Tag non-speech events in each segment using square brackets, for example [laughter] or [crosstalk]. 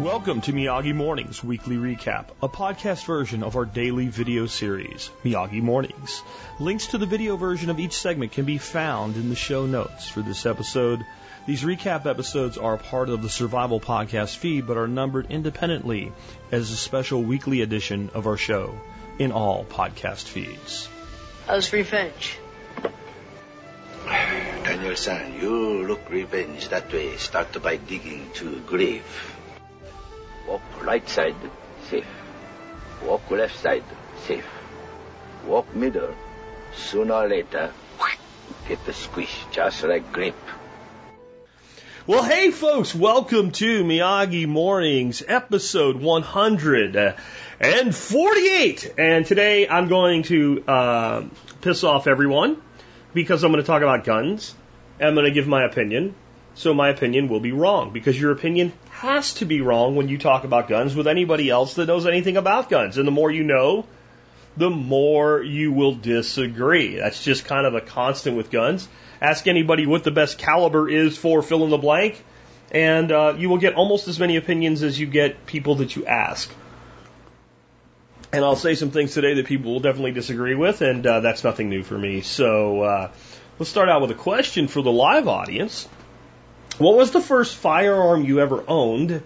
Welcome to Miyagi Mornings Weekly Recap, a podcast version of our daily video series, Miyagi Mornings. Links to the video version of each segment can be found in the show notes for this episode. These recap episodes are part of the Survival Podcast feed, but are numbered independently as a special weekly edition of our show in all podcast feeds. How's revenge? [sighs] Daniel-san, you look revenge that way. Start by digging to grave. Walk right side, safe. Walk left side, safe. Walk middle. Sooner or later, get the squish, just like grape. Well, hey folks, welcome to Miyagi Mornings, episode 148. And today I'm going to uh, piss off everyone because I'm going to talk about guns. I'm going to give my opinion. So my opinion will be wrong because your opinion has to be wrong when you talk about guns with anybody else that knows anything about guns. And the more you know, the more you will disagree. That's just kind of a constant with guns. Ask anybody what the best caliber is for fill in the blank, and uh, you will get almost as many opinions as you get people that you ask. And I'll say some things today that people will definitely disagree with, and uh, that's nothing new for me. So uh, let's start out with a question for the live audience. What was the first firearm you ever owned,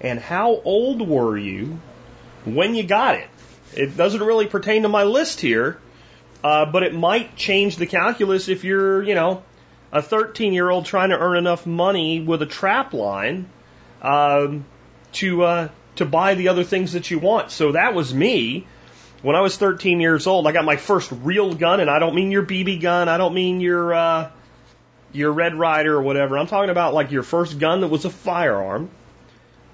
and how old were you when you got it? It doesn't really pertain to my list here, uh, but it might change the calculus if you're, you know, a 13 year old trying to earn enough money with a trap line um, to uh, to buy the other things that you want. So that was me. When I was 13 years old, I got my first real gun, and I don't mean your BB gun. I don't mean your uh, your Red Ryder or whatever. I'm talking about like your first gun that was a firearm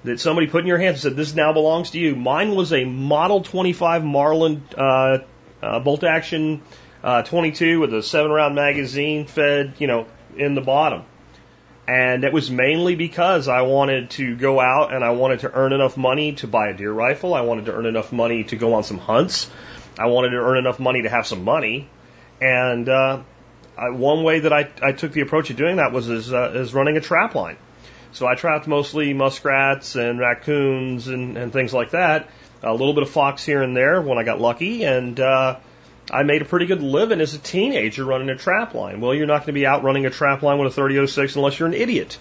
that somebody put in your hands and said, "This now belongs to you." Mine was a Model 25 Marlin uh, uh, bolt action uh, 22 with a seven round magazine fed, you know, in the bottom. And it was mainly because I wanted to go out and I wanted to earn enough money to buy a deer rifle. I wanted to earn enough money to go on some hunts. I wanted to earn enough money to have some money. And uh, I, one way that I, I took the approach of doing that was as, uh, as running a trap line. So I trapped mostly muskrats and raccoons and, and things like that. A little bit of fox here and there when I got lucky, and uh, I made a pretty good living as a teenager running a trap line. Well, you're not going to be out running a trap line with a 3006 unless you're an idiot.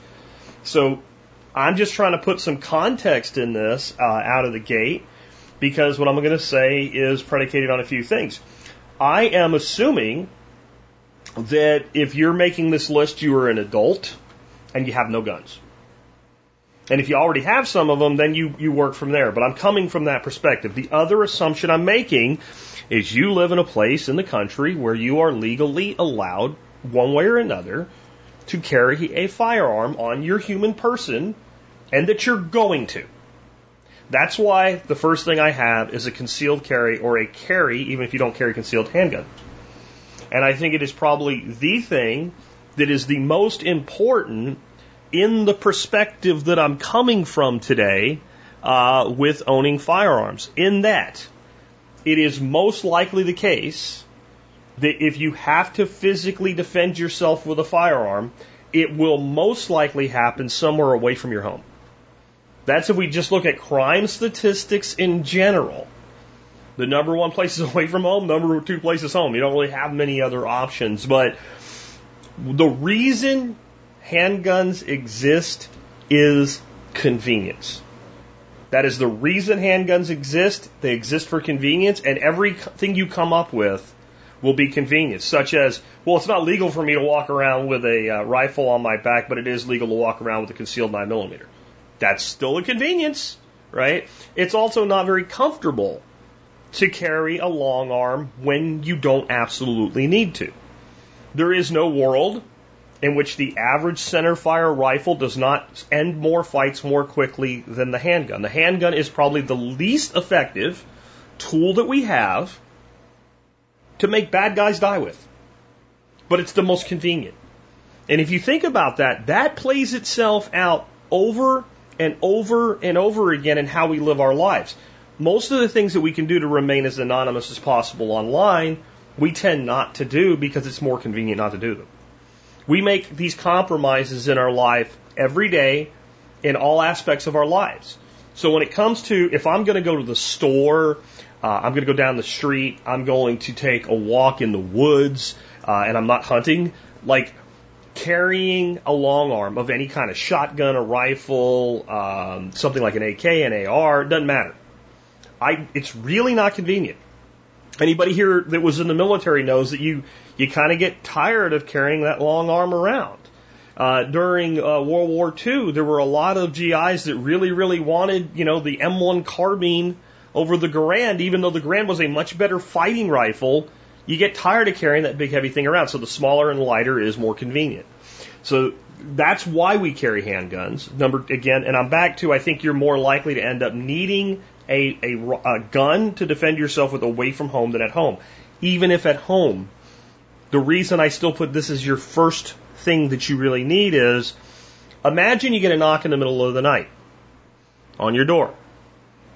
So I'm just trying to put some context in this uh, out of the gate because what I'm going to say is predicated on a few things. I am assuming that if you're making this list, you are an adult and you have no guns. And if you already have some of them, then you, you work from there. But I'm coming from that perspective. The other assumption I'm making is you live in a place in the country where you are legally allowed, one way or another, to carry a firearm on your human person and that you're going to. That's why the first thing I have is a concealed carry or a carry, even if you don't carry concealed handgun. And I think it is probably the thing that is the most important in the perspective that I'm coming from today uh, with owning firearms. In that, it is most likely the case that if you have to physically defend yourself with a firearm, it will most likely happen somewhere away from your home. That's if we just look at crime statistics in general. The number one place is [laughs] away from home, number two place is home. You don't really have many other options, but the reason handguns exist is convenience. That is the reason handguns exist. They exist for convenience, and everything you come up with will be convenience, such as, well, it's not legal for me to walk around with a uh, rifle on my back, but it is legal to walk around with a concealed 9 millimeter. That's still a convenience, right? It's also not very comfortable to carry a long arm when you don't absolutely need to. There is no world in which the average center fire rifle does not end more fights more quickly than the handgun. The handgun is probably the least effective tool that we have to make bad guys die with. But it's the most convenient. And if you think about that, that plays itself out over and over and over again in how we live our lives. Most of the things that we can do to remain as anonymous as possible online, we tend not to do because it's more convenient not to do them. We make these compromises in our life every day in all aspects of our lives. So when it comes to if I'm going to go to the store, uh, I'm going to go down the street, I'm going to take a walk in the woods, uh, and I'm not hunting, like carrying a long arm of any kind of shotgun, a rifle, um, something like an AK, an AR, doesn't matter. I, it's really not convenient. Anybody here that was in the military knows that you, you kind of get tired of carrying that long arm around. Uh, during uh, World War II, there were a lot of GIs that really, really wanted, you know, the M1 carbine over the Garand, even though the Garand was a much better fighting rifle. You get tired of carrying that big heavy thing around, so the smaller and lighter is more convenient. So that's why we carry handguns. Number again, and I'm back to I think you're more likely to end up needing a, a, a gun to defend yourself with away from home than at home. Even if at home, the reason I still put this as your first thing that you really need is imagine you get a knock in the middle of the night on your door.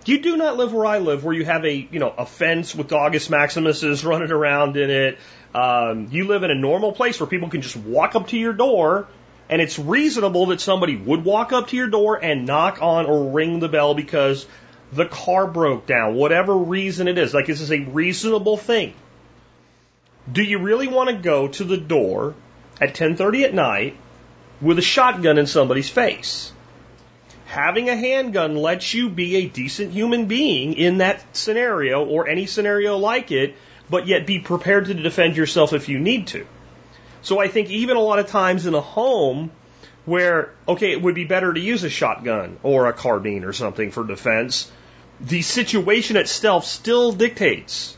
You do not live where I live, where you have a you know a fence with Daugus Maximuses running around in it. Um, you live in a normal place where people can just walk up to your door, and it's reasonable that somebody would walk up to your door and knock on or ring the bell because the car broke down, whatever reason it is. Like this is a reasonable thing. Do you really want to go to the door at 10:30 at night with a shotgun in somebody's face? having a handgun lets you be a decent human being in that scenario or any scenario like it, but yet be prepared to defend yourself if you need to. So I think even a lot of times in a home where, okay, it would be better to use a shotgun or a carbine or something for defense, the situation itself still dictates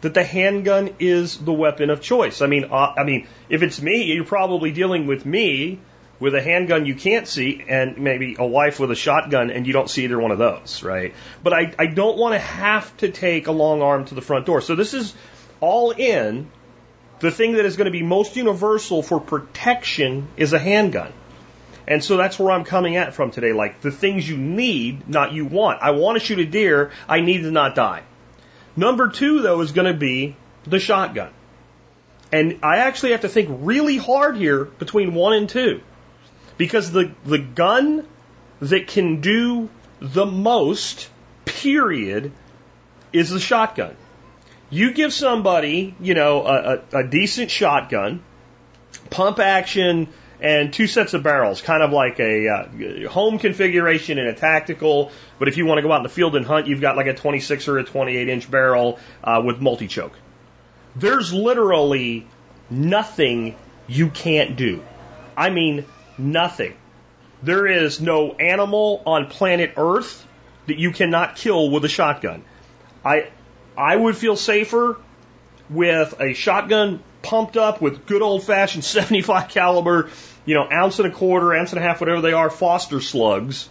that the handgun is the weapon of choice. I mean, uh, I mean, if it's me, you're probably dealing with me with a handgun you can't see and maybe a wife with a shotgun and you don't see either one of those, right? But I, I don't want to have to take a long arm to the front door. So this is all in. The thing that is going to be most universal for protection is a handgun. And so that's where I'm coming at from today. Like the things you need, not you want. I want to shoot a deer. I need to not die. Number two, though, is going to be the shotgun. And I actually have to think really hard here between one and two. Because the, the gun that can do the most, period, is the shotgun. You give somebody, you know, a, a, a decent shotgun, pump action, and two sets of barrels, kind of like a uh, home configuration and a tactical. But if you want to go out in the field and hunt, you've got like a 26 or a 28 inch barrel uh, with multi choke. There's literally nothing you can't do. I mean, Nothing. There is no animal on planet Earth that you cannot kill with a shotgun. I, I would feel safer with a shotgun pumped up with good old fashioned [laughs] 75 caliber, you know, ounce and a quarter, ounce and a half, whatever they are, Foster slugs,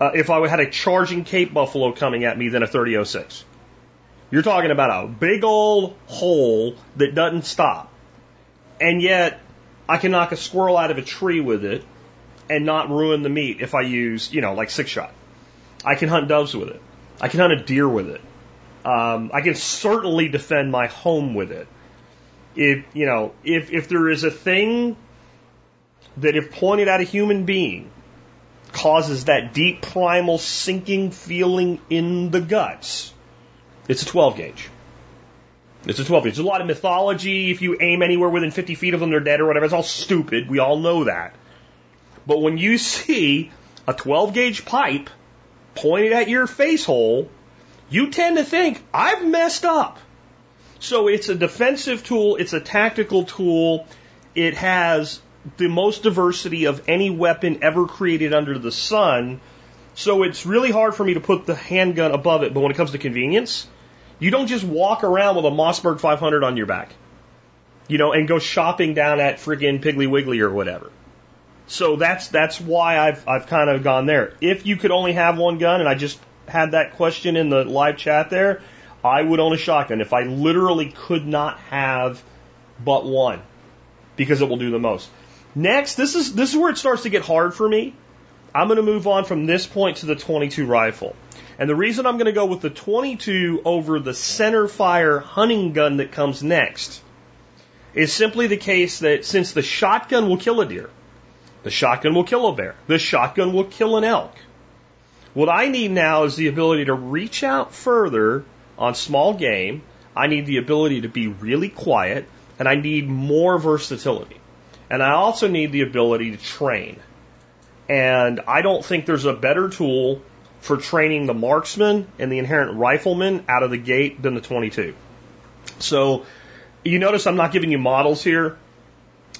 uh, if I had a charging Cape Buffalo coming at me than a 3006. You're talking about a big old hole that doesn't stop. And yet, I can knock a squirrel out of a tree with it and not ruin the meat if I use, you know, like six shot. I can hunt doves with it. I can hunt a deer with it. Um, I can certainly defend my home with it. If you know, if if there is a thing that, if pointed at a human being, causes that deep primal sinking feeling in the guts, it's a 12 gauge. It's a 12 gauge. There's a lot of mythology. If you aim anywhere within 50 feet of them, they're dead or whatever. It's all stupid. We all know that. But when you see a 12 gauge pipe pointed at your face hole, you tend to think, I've messed up. So it's a defensive tool. It's a tactical tool. It has the most diversity of any weapon ever created under the sun. So it's really hard for me to put the handgun above it. But when it comes to convenience, you don't just walk around with a Mossberg 500 on your back, you know, and go shopping down at friggin' Piggly Wiggly or whatever. So that's that's why I've I've kind of gone there. If you could only have one gun, and I just had that question in the live chat there, I would own a shotgun if I literally could not have but one because it will do the most. Next, this is this is where it starts to get hard for me. I'm going to move on from this point to the 22 rifle. And the reason I'm going to go with the 22 over the center fire hunting gun that comes next is simply the case that since the shotgun will kill a deer, the shotgun will kill a bear, the shotgun will kill an elk. What I need now is the ability to reach out further on small game. I need the ability to be really quiet, and I need more versatility. And I also need the ability to train. And I don't think there's a better tool for training the marksman and the inherent rifleman out of the gate than the 22. So you notice I'm not giving you models here,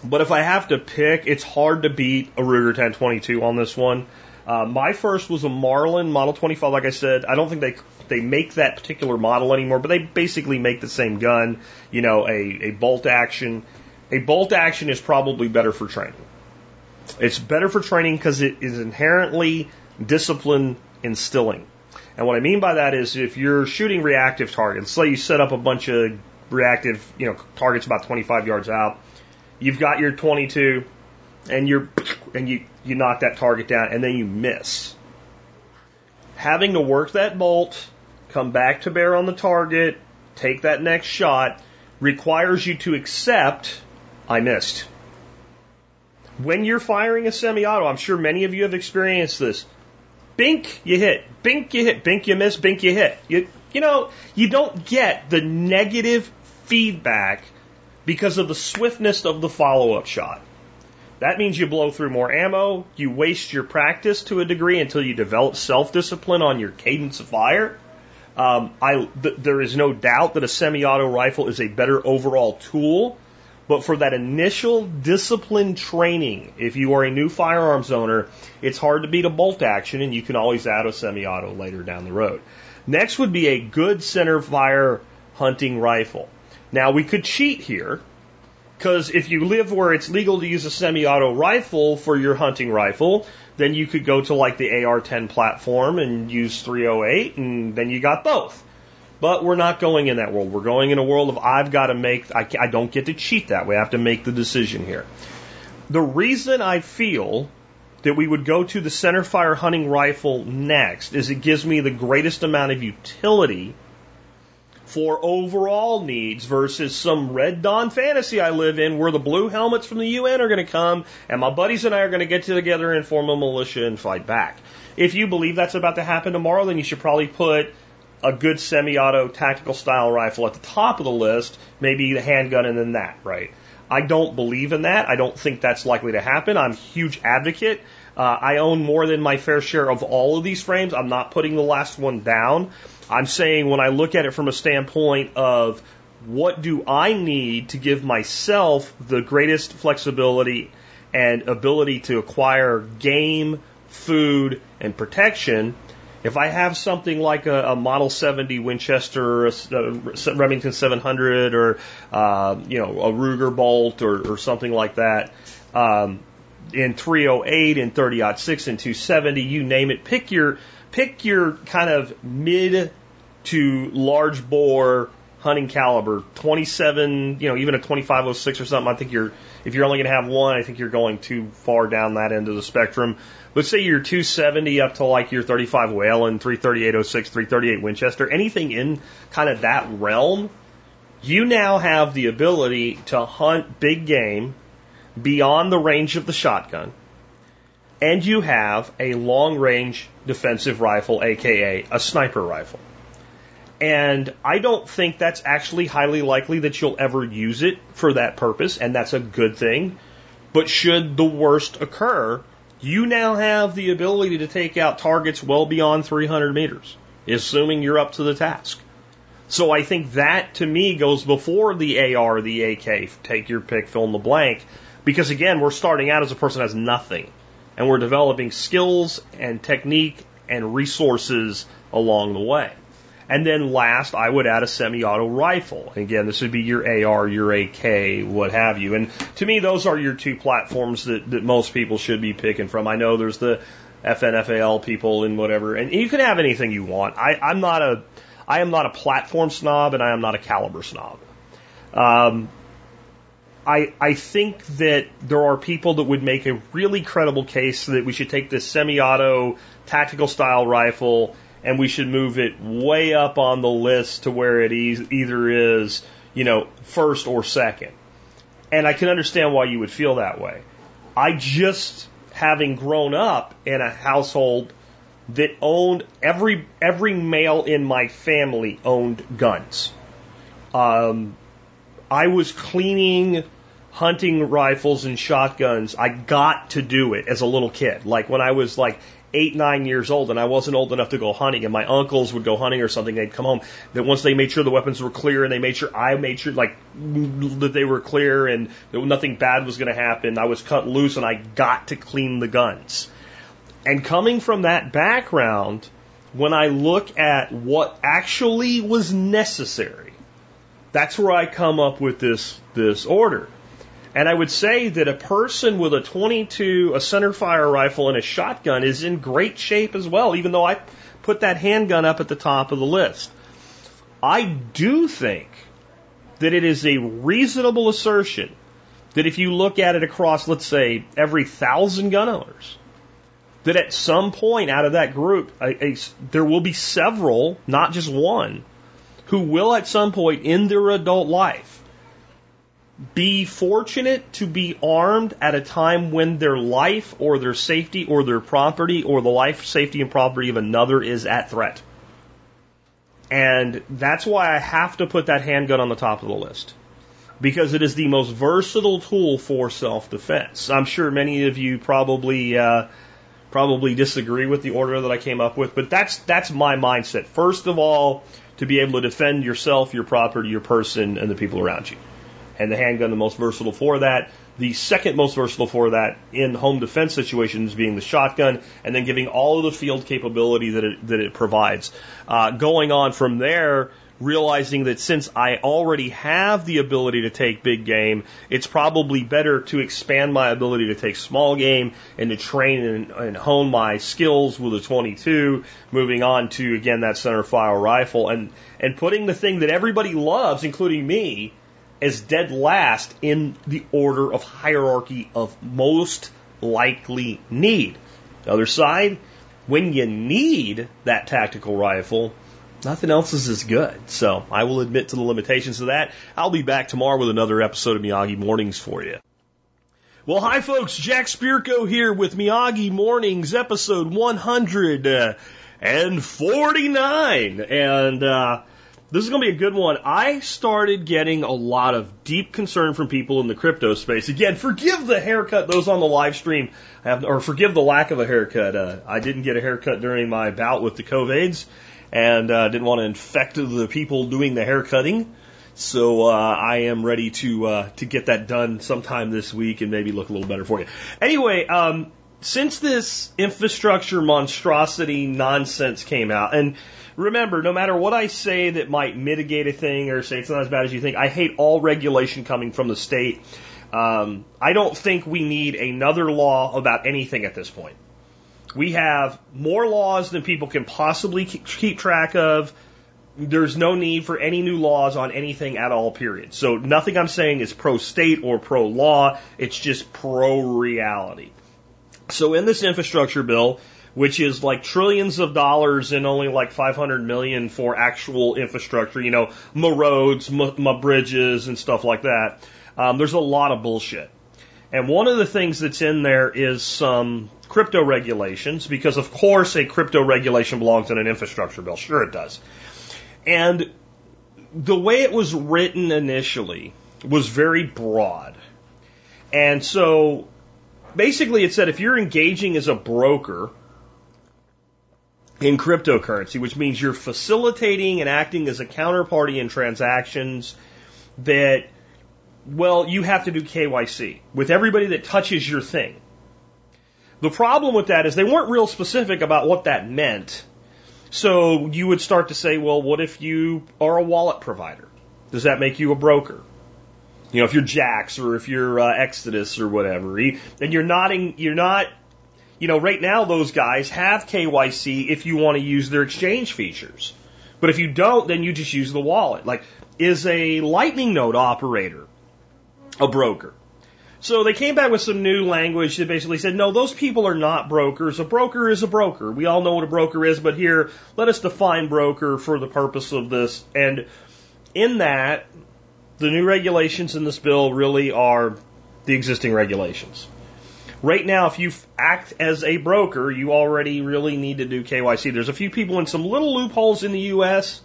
but if I have to pick, it's hard to beat a Ruger 1022 on this one. Uh, my first was a Marlin Model 25. Like I said, I don't think they they make that particular model anymore, but they basically make the same gun. You know, a, a bolt action. A bolt action is probably better for training. It's better for training because it is inherently discipline instilling. And what I mean by that is if you're shooting reactive targets, say you set up a bunch of reactive, you know, targets about 25 yards out, you've got your 22 and you're and you you knock that target down and then you miss. Having to work that bolt, come back to bear on the target, take that next shot requires you to accept I missed. When you're firing a semi-auto, I'm sure many of you have experienced this. Bink, you hit. Bink, you hit. Bink, you miss. Bink, you hit. You, you know, you don't get the negative feedback because of the swiftness of the follow-up shot. That means you blow through more ammo, you waste your practice to a degree until you develop self-discipline on your cadence of fire. Um, I, th- there is no doubt that a semi-auto rifle is a better overall tool, but for that initial discipline training, if you are a new firearms owner, it's hard to beat a bolt action, and you can always add a semi-auto later down the road. Next would be a good center fire hunting rifle. Now we could cheat here because if you live where it's legal to use a semi-auto rifle for your hunting rifle, then you could go to like the AR-10 platform and use 308, and then you got both. But we're not going in that world. We're going in a world of I've got to make. I, I don't get to cheat that way. I have to make the decision here. The reason I feel that we would go to the centerfire hunting rifle next is it gives me the greatest amount of utility for overall needs versus some red dawn fantasy I live in where the blue helmets from the UN are going to come and my buddies and I are going to get together and form a militia and fight back. If you believe that's about to happen tomorrow, then you should probably put a good semi-auto tactical style rifle at the top of the list, maybe the handgun and then that, right? I don't believe in that. I don't think that's likely to happen. I'm a huge advocate. Uh, I own more than my fair share of all of these frames. I'm not putting the last one down. I'm saying when I look at it from a standpoint of what do I need to give myself the greatest flexibility and ability to acquire game, food, and protection, if I have something like a, a Model 70 Winchester, or a, a Remington 700, or uh, you know a Ruger Bolt, or, or something like that, um, in 308, in 30 6, in 270, you name it. Pick your pick your kind of mid to large bore hunting caliber, 27, you know, even a 2506 or something. I think you're, if you're only going to have one, I think you're going too far down that end of the spectrum. Let's say you're 270 up to like your 35 Whelen, 33806, 338 Winchester, anything in kind of that realm. You now have the ability to hunt big game beyond the range of the shotgun. And you have a long range defensive rifle, aka a sniper rifle. And I don't think that's actually highly likely that you'll ever use it for that purpose, and that's a good thing. But should the worst occur, you now have the ability to take out targets well beyond 300 meters, assuming you're up to the task. So I think that to me goes before the AR, the AK, take your pick, fill in the blank, because again, we're starting out as a person has nothing, and we're developing skills and technique and resources along the way. And then last, I would add a semi-auto rifle. Again, this would be your AR, your AK, what have you. And to me, those are your two platforms that, that most people should be picking from. I know there's the FNFAL people and whatever, and you can have anything you want. I, I'm not a, I am not a platform snob, and I am not a caliber snob. Um, I, I think that there are people that would make a really credible case that we should take this semi-auto tactical style rifle and we should move it way up on the list to where it e- either is, you know, first or second. And I can understand why you would feel that way. I just, having grown up in a household that owned every every male in my family owned guns. Um, I was cleaning hunting rifles and shotguns. I got to do it as a little kid. Like when I was like eight, nine years old and I wasn't old enough to go hunting and my uncles would go hunting or something, they'd come home. That once they made sure the weapons were clear and they made sure I made sure like that they were clear and that nothing bad was going to happen, I was cut loose and I got to clean the guns. And coming from that background, when I look at what actually was necessary, that's where I come up with this, this order. And I would say that a person with a 22, a center fire rifle, and a shotgun is in great shape as well, even though I put that handgun up at the top of the list. I do think that it is a reasonable assertion that if you look at it across, let's say, every thousand gun owners, that at some point out of that group, a, a, there will be several, not just one, who will at some point in their adult life be fortunate to be armed at a time when their life or their safety or their property or the life, safety, and property of another is at threat. And that's why I have to put that handgun on the top of the list. Because it is the most versatile tool for self defense. I'm sure many of you probably uh, probably disagree with the order that I came up with, but that's that's my mindset. First of all, to be able to defend yourself, your property, your person, and the people around you and the handgun the most versatile for that. The second most versatile for that in home defense situations being the shotgun, and then giving all of the field capability that it, that it provides. Uh, going on from there, realizing that since I already have the ability to take big game, it's probably better to expand my ability to take small game and to train and, and hone my skills with a 22, moving on to again that center fire rifle and and putting the thing that everybody loves, including me, as dead last in the order of hierarchy of most likely need. The other side, when you need that tactical rifle, nothing else is as good. So I will admit to the limitations of that. I'll be back tomorrow with another episode of Miyagi Mornings for you. Well, hi folks, Jack Spirko here with Miyagi Mornings, episode 149. And, uh, this is going to be a good one. I started getting a lot of deep concern from people in the crypto space. Again, forgive the haircut, those on the live stream, have, or forgive the lack of a haircut. Uh, I didn't get a haircut during my bout with the COVIDs and uh, didn't want to infect the people doing the haircutting. So uh, I am ready to uh, to get that done sometime this week and maybe look a little better for you. Anyway, um, since this infrastructure monstrosity nonsense came out, and remember, no matter what I say that might mitigate a thing or say it's not as bad as you think, I hate all regulation coming from the state. Um, I don't think we need another law about anything at this point. We have more laws than people can possibly keep track of. There's no need for any new laws on anything at all, period. So nothing I'm saying is pro state or pro law. It's just pro reality. So in this infrastructure bill, which is like trillions of dollars and only like 500 million for actual infrastructure, you know, my roads, my, my bridges and stuff like that. Um, there's a lot of bullshit. And one of the things that's in there is some crypto regulations, because of course a crypto regulation belongs in an infrastructure bill. Sure it does. And the way it was written initially was very broad. And so basically it said if you're engaging as a broker, in cryptocurrency, which means you're facilitating and acting as a counterparty in transactions that, well, you have to do KYC with everybody that touches your thing. The problem with that is they weren't real specific about what that meant. So you would start to say, well, what if you are a wallet provider? Does that make you a broker? You know, if you're Jaxx or if you're uh, Exodus or whatever, and you're not in, you're not you know, right now those guys have KYC if you want to use their exchange features. But if you don't, then you just use the wallet. Like, is a Lightning node operator a broker? So they came back with some new language that basically said, no, those people are not brokers. A broker is a broker. We all know what a broker is, but here, let us define broker for the purpose of this. And in that, the new regulations in this bill really are the existing regulations Right now, if you act as a broker, you already really need to do KYC. There's a few people in some little loopholes in the U.S.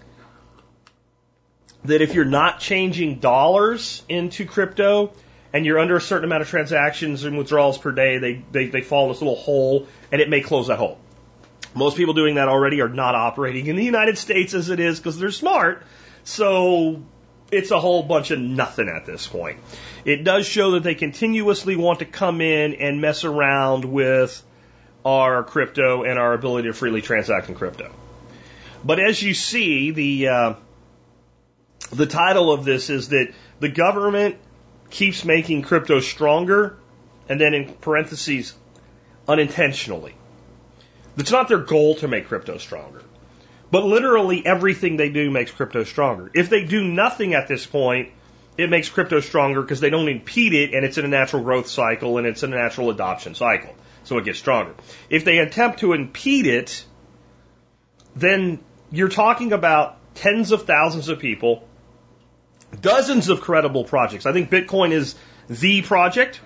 that if you're not changing dollars into crypto and you're under a certain amount of transactions and withdrawals per day, they, they, they fall in this little hole and it may close that hole. Most people doing that already are not operating in the United States as it is because they're smart. So it's a whole bunch of nothing at this point. It does show that they continuously want to come in and mess around with our crypto and our ability to freely transact in crypto. But as you see, the uh, the title of this is that the government keeps making crypto stronger, and then in parentheses, unintentionally. It's not their goal to make crypto stronger. But literally everything they do makes crypto stronger. If they do nothing at this point, it makes crypto stronger because they don't impede it and it's in a natural growth cycle and it's in a natural adoption cycle. So it gets stronger. If they attempt to impede it, then you're talking about tens of thousands of people, dozens of credible projects. I think Bitcoin is the project,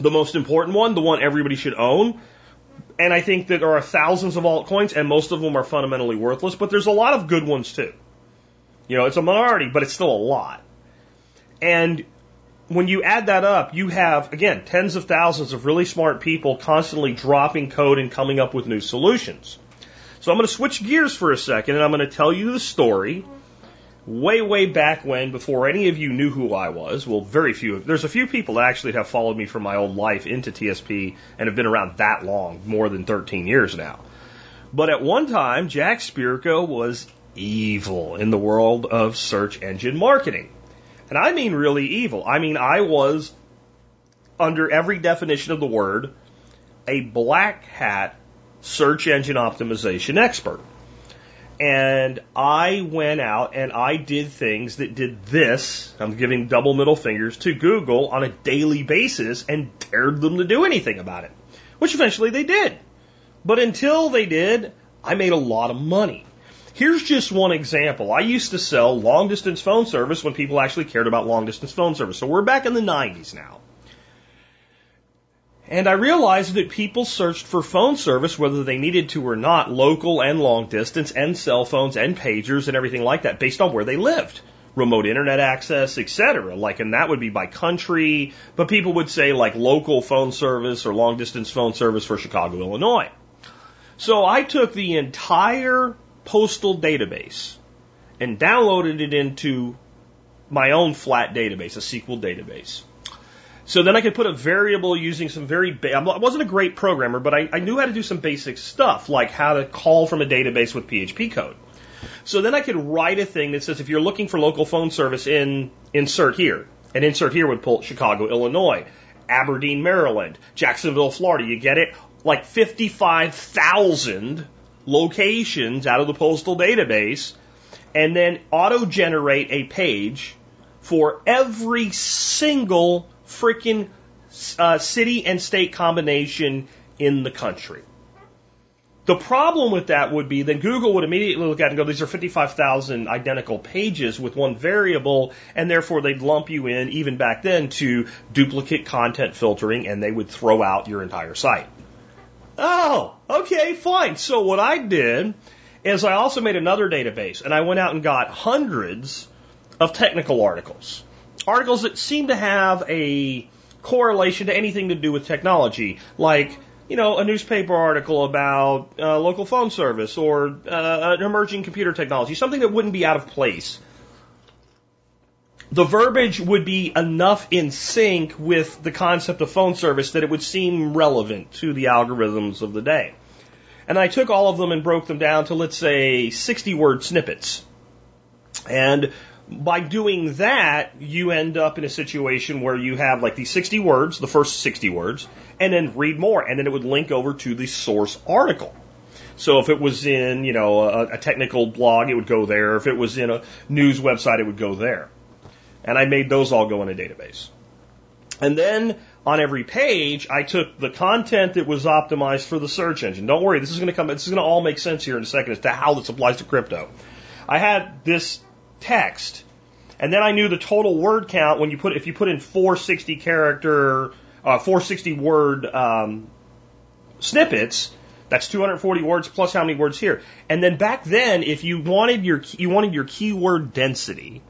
the most important one, the one everybody should own. And I think that there are thousands of altcoins, and most of them are fundamentally worthless, but there's a lot of good ones too. You know, it's a minority, but it's still a lot. And when you add that up, you have, again, tens of thousands of really smart people constantly dropping code and coming up with new solutions. So I'm going to switch gears for a second and I'm going to tell you the story way, way back when, before any of you knew who I was. Well, very few. There's a few people that actually have followed me from my old life into TSP and have been around that long, more than 13 years now. But at one time, Jack Spirko was evil in the world of search engine marketing. And I mean really evil. I mean, I was, under every definition of the word, a black hat search engine optimization expert. And I went out and I did things that did this. I'm giving double middle fingers to Google on a daily basis and dared them to do anything about it, which eventually they did. But until they did, I made a lot of money. Here's just one example. I used to sell long distance phone service when people actually cared about long distance phone service. So we're back in the 90s now. And I realized that people searched for phone service, whether they needed to or not, local and long distance, and cell phones and pagers and everything like that, based on where they lived. Remote internet access, etc. Like, and that would be by country, but people would say like local phone service or long distance phone service for Chicago, Illinois. So I took the entire postal database and downloaded it into my own flat database, a SQL database. So then I could put a variable using some very, ba- I wasn't a great programmer, but I, I knew how to do some basic stuff, like how to call from a database with PHP code. So then I could write a thing that says if you're looking for local phone service in insert here, and insert here would pull Chicago, Illinois, Aberdeen, Maryland, Jacksonville, Florida. You get it? Like 55,000 locations out of the postal database, and then auto generate a page for every single freaking uh, city and state combination in the country. The problem with that would be then Google would immediately look at it and go, these are 55,000 identical pages with one variable, and therefore they'd lump you in, even back then, to duplicate content filtering, and they would throw out your entire site. Oh, okay, fine. So what I did is I also made another database, and I went out and got hundreds of technical articles articles that seem to have a correlation to anything to do with technology, like you know, a newspaper article about uh, local phone service or uh, an emerging computer technology, something that wouldn't be out of place. The verbiage would be enough in sync with the concept of phone service that it would seem relevant to the algorithms of the day. And I took all of them and broke them down to, let's say, 60 word snippets. And by doing that, you end up in a situation where you have like these 60 words, the first 60 words, and then read more, and then it would link over to the source article. So if it was in, you know, a, a technical blog, it would go there. If it was in a news website, it would go there. And I made those all go in a database. And then on every page, I took the content that was optimized for the search engine. Don't worry, this is going to come, this is going to all make sense here in a second as to how this applies to crypto. I had this text. And then I knew the total word count when you put if you put in 460 character uh, 460 word um, snippets. That's 240 words plus how many words here. And then back then, if you wanted your you wanted your keyword density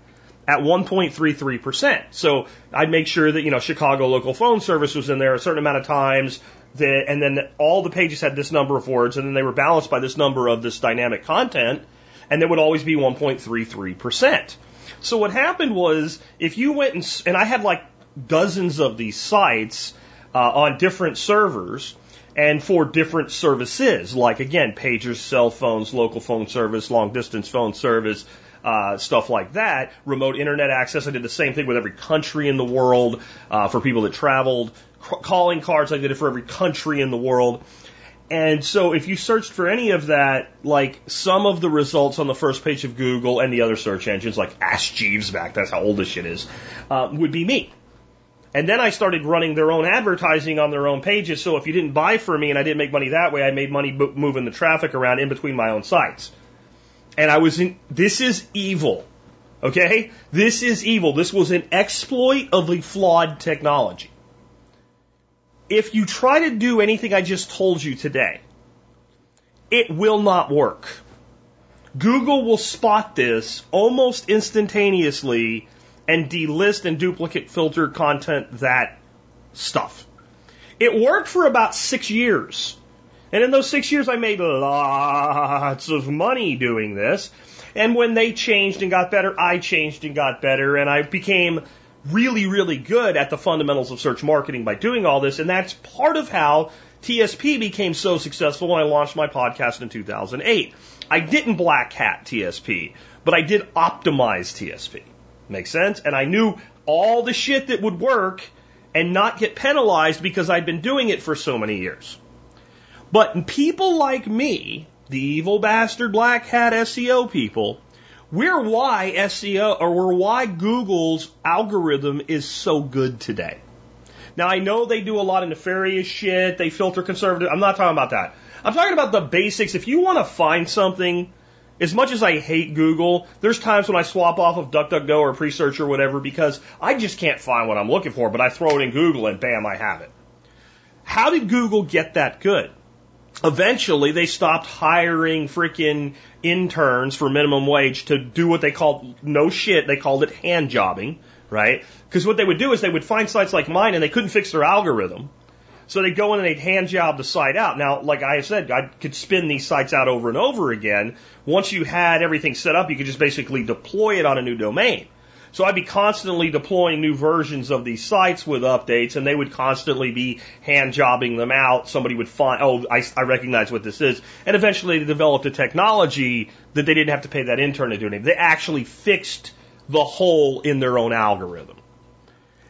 at 1.33%. So I'd make sure that you know Chicago local phone service was in there a certain amount of times. That, and then all the pages had this number of words, and then they were balanced by this number of this dynamic content, and it would always be 1.33%. So what happened was, if you went and, and I had like dozens of these sites uh, on different servers, and for different services, like again, pagers, cell phones, local phone service, long distance phone service, uh, stuff like that, remote internet access. I did the same thing with every country in the world uh, for people that traveled. C- calling cards, I did it for every country in the world. And so if you searched for any of that, like some of the results on the first page of Google and the other search engines, like Ask Jeeves back, that's how old this shit is, uh, would be me. And then I started running their own advertising on their own pages. So if you didn't buy from me and I didn't make money that way, I made money moving the traffic around in between my own sites. And I was in, this is evil. Okay? This is evil. This was an exploit of a flawed technology. If you try to do anything I just told you today, it will not work. Google will spot this almost instantaneously and delist and duplicate filter content that stuff. It worked for about six years. And in those six years, I made lots of money doing this. And when they changed and got better, I changed and got better. And I became really, really good at the fundamentals of search marketing by doing all this. And that's part of how TSP became so successful when I launched my podcast in 2008. I didn't black hat TSP, but I did optimize TSP. Makes sense? And I knew all the shit that would work and not get penalized because I'd been doing it for so many years. But people like me, the evil bastard black hat SEO people, we're why SEO or we're why Google's algorithm is so good today. Now I know they do a lot of nefarious shit, they filter conservative. I'm not talking about that. I'm talking about the basics. If you want to find something as much as I hate Google, there's times when I swap off of DuckDuckGo or Presearch or whatever because I just can't find what I'm looking for, but I throw it in Google and bam, I have it. How did Google get that good? Eventually, they stopped hiring freaking interns for minimum wage to do what they called no shit. They called it hand jobbing, right? Because what they would do is they would find sites like mine and they couldn't fix their algorithm. So they'd go in and they'd hand job the site out. Now, like I said, I could spin these sites out over and over again. Once you had everything set up, you could just basically deploy it on a new domain. So I'd be constantly deploying new versions of these sites with updates, and they would constantly be hand jobbing them out. Somebody would find, oh, I, I recognize what this is. And eventually they developed a technology that they didn't have to pay that intern to do anything. They actually fixed the hole in their own algorithm.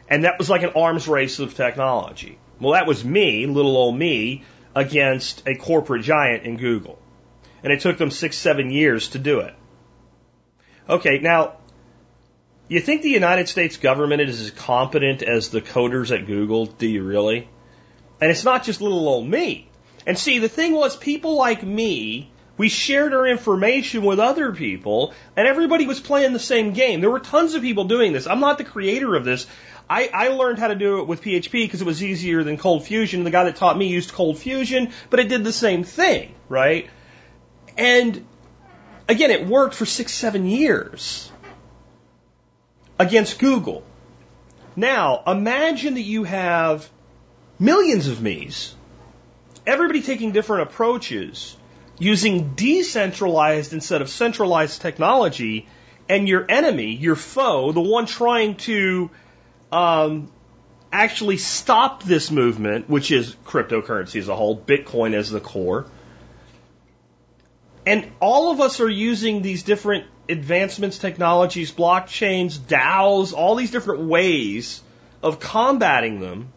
And that was like an arms race of technology. Well, that was me, little old me, against a corporate giant in Google. And it took them six, seven years to do it. Okay, now, you think the United States government is as competent as the coders at Google? Do you really? And it's not just little old me. And see, the thing was, people like me, we shared our information with other people, and everybody was playing the same game. There were tons of people doing this. I'm not the creator of this. I, I learned how to do it with PHP because it was easier than Cold Fusion. The guy that taught me used Cold Fusion, but it did the same thing, right? And again, it worked for six, seven years against Google. Now, imagine that you have millions of me's, everybody taking different approaches, using decentralized instead of centralized technology, and your enemy, your foe, the one trying to um, actually stop this movement, which is cryptocurrency as a whole, Bitcoin as the core. And all of us are using these different advancements, technologies, blockchains, DAOs, all these different ways of combating them.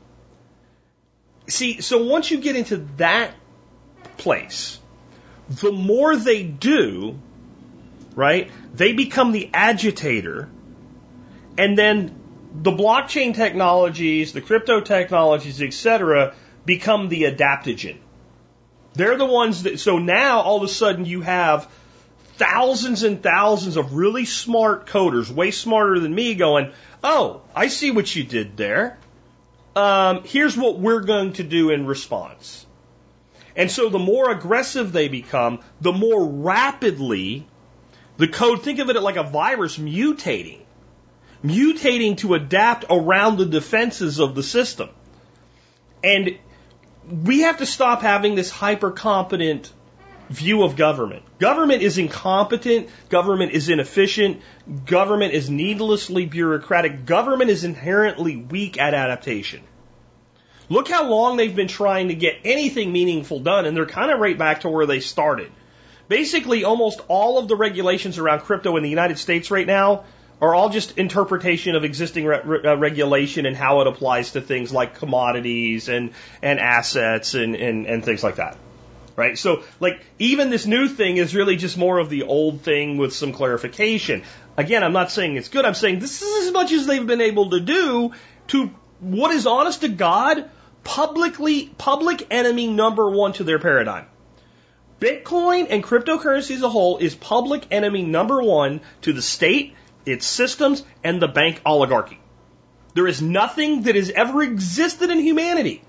See, so once you get into that place, the more they do, right, they become the agitator, and then the blockchain technologies, the crypto technologies, etc., become the adaptogen. They're the ones that, so now all of a sudden you have thousands and thousands of really smart coders, way smarter than me, going, oh, I see what you did there. um, here's what we're going to do in response. And so the more aggressive they become, the more rapidly the code, think of it like a virus mutating, mutating to adapt around the defenses of the system. And we have to stop having this hyper competent view of government. Government is incompetent. Government is inefficient. Government is needlessly bureaucratic. Government is inherently weak at adaptation. Look how long they've been trying to get anything meaningful done, and they're kind of right back to where they started. Basically, almost all of the regulations around crypto in the United States right now are all just interpretation of existing re- re- uh, regulation and how it applies to things like commodities and, and assets and, and, and things like that. Right? So, like, even this new thing is really just more of the old thing with some clarification. Again, I'm not saying it's good. I'm saying this is as much as they've been able to do to what is honest to God, publicly, public enemy number one to their paradigm. Bitcoin and cryptocurrency as a whole is public enemy number one to the state, its systems, and the bank oligarchy. There is nothing that has ever existed in humanity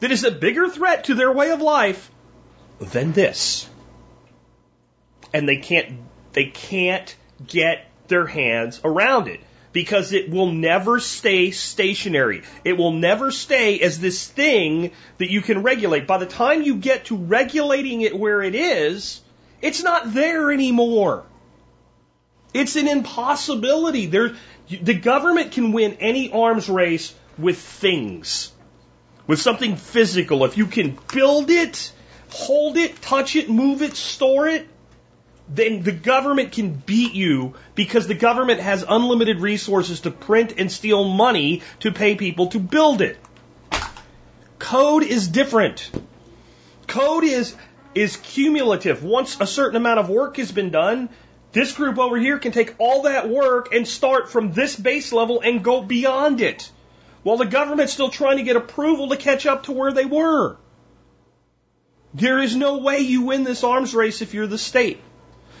that is a bigger threat to their way of life than this. And they can't, they can't get their hands around it because it will never stay stationary. It will never stay as this thing that you can regulate. By the time you get to regulating it where it is, it's not there anymore. It's an impossibility. There, the government can win any arms race with things, with something physical. If you can build it, hold it, touch it, move it, store it, then the government can beat you because the government has unlimited resources to print and steal money to pay people to build it. Code is different. Code is is cumulative. Once a certain amount of work has been done, this group over here can take all that work and start from this base level and go beyond it. While the government's still trying to get approval to catch up to where they were. There is no way you win this arms race if you're the state.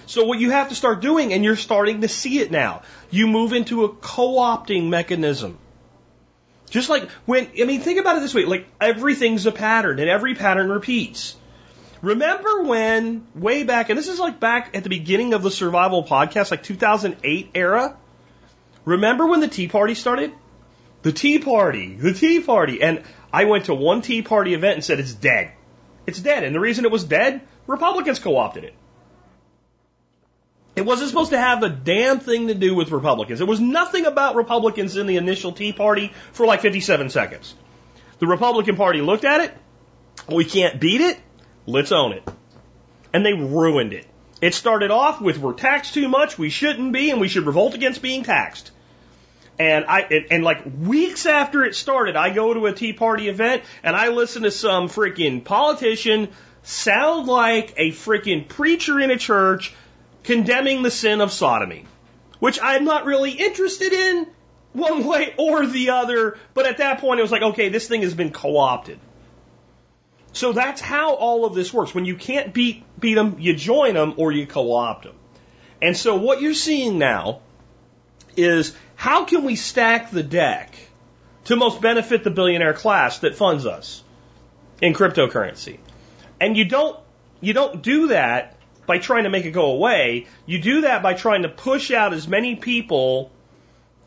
So what you have to start doing, and you're starting to see it now, you move into a co-opting mechanism. Just like when, I mean, think about it this way, like everything's a pattern and every pattern repeats. Remember when, way back, and this is like back at the beginning of the survival podcast, like 2008 era? Remember when the Tea Party started? The Tea Party, the Tea Party. And I went to one Tea Party event and said it's dead. It's dead. And the reason it was dead, Republicans co opted it. It wasn't supposed to have a damn thing to do with Republicans. There was nothing about Republicans in the initial Tea Party for like 57 seconds. The Republican Party looked at it. We can't beat it. Let's own it. And they ruined it. It started off with we're taxed too much, we shouldn't be, and we should revolt against being taxed. And I and, and like weeks after it started, I go to a Tea Party event and I listen to some freaking politician sound like a freaking preacher in a church condemning the sin of sodomy, which I'm not really interested in one [laughs] way or the other. But at that point, it was like, okay, this thing has been co-opted. So that's how all of this works. When you can't beat beat them, you join them or you co-opt them. And so what you're seeing now is how can we stack the deck to most benefit the billionaire class that funds us in cryptocurrency? And you don't you don't do that by trying to make it go away. You do that by trying to push out as many people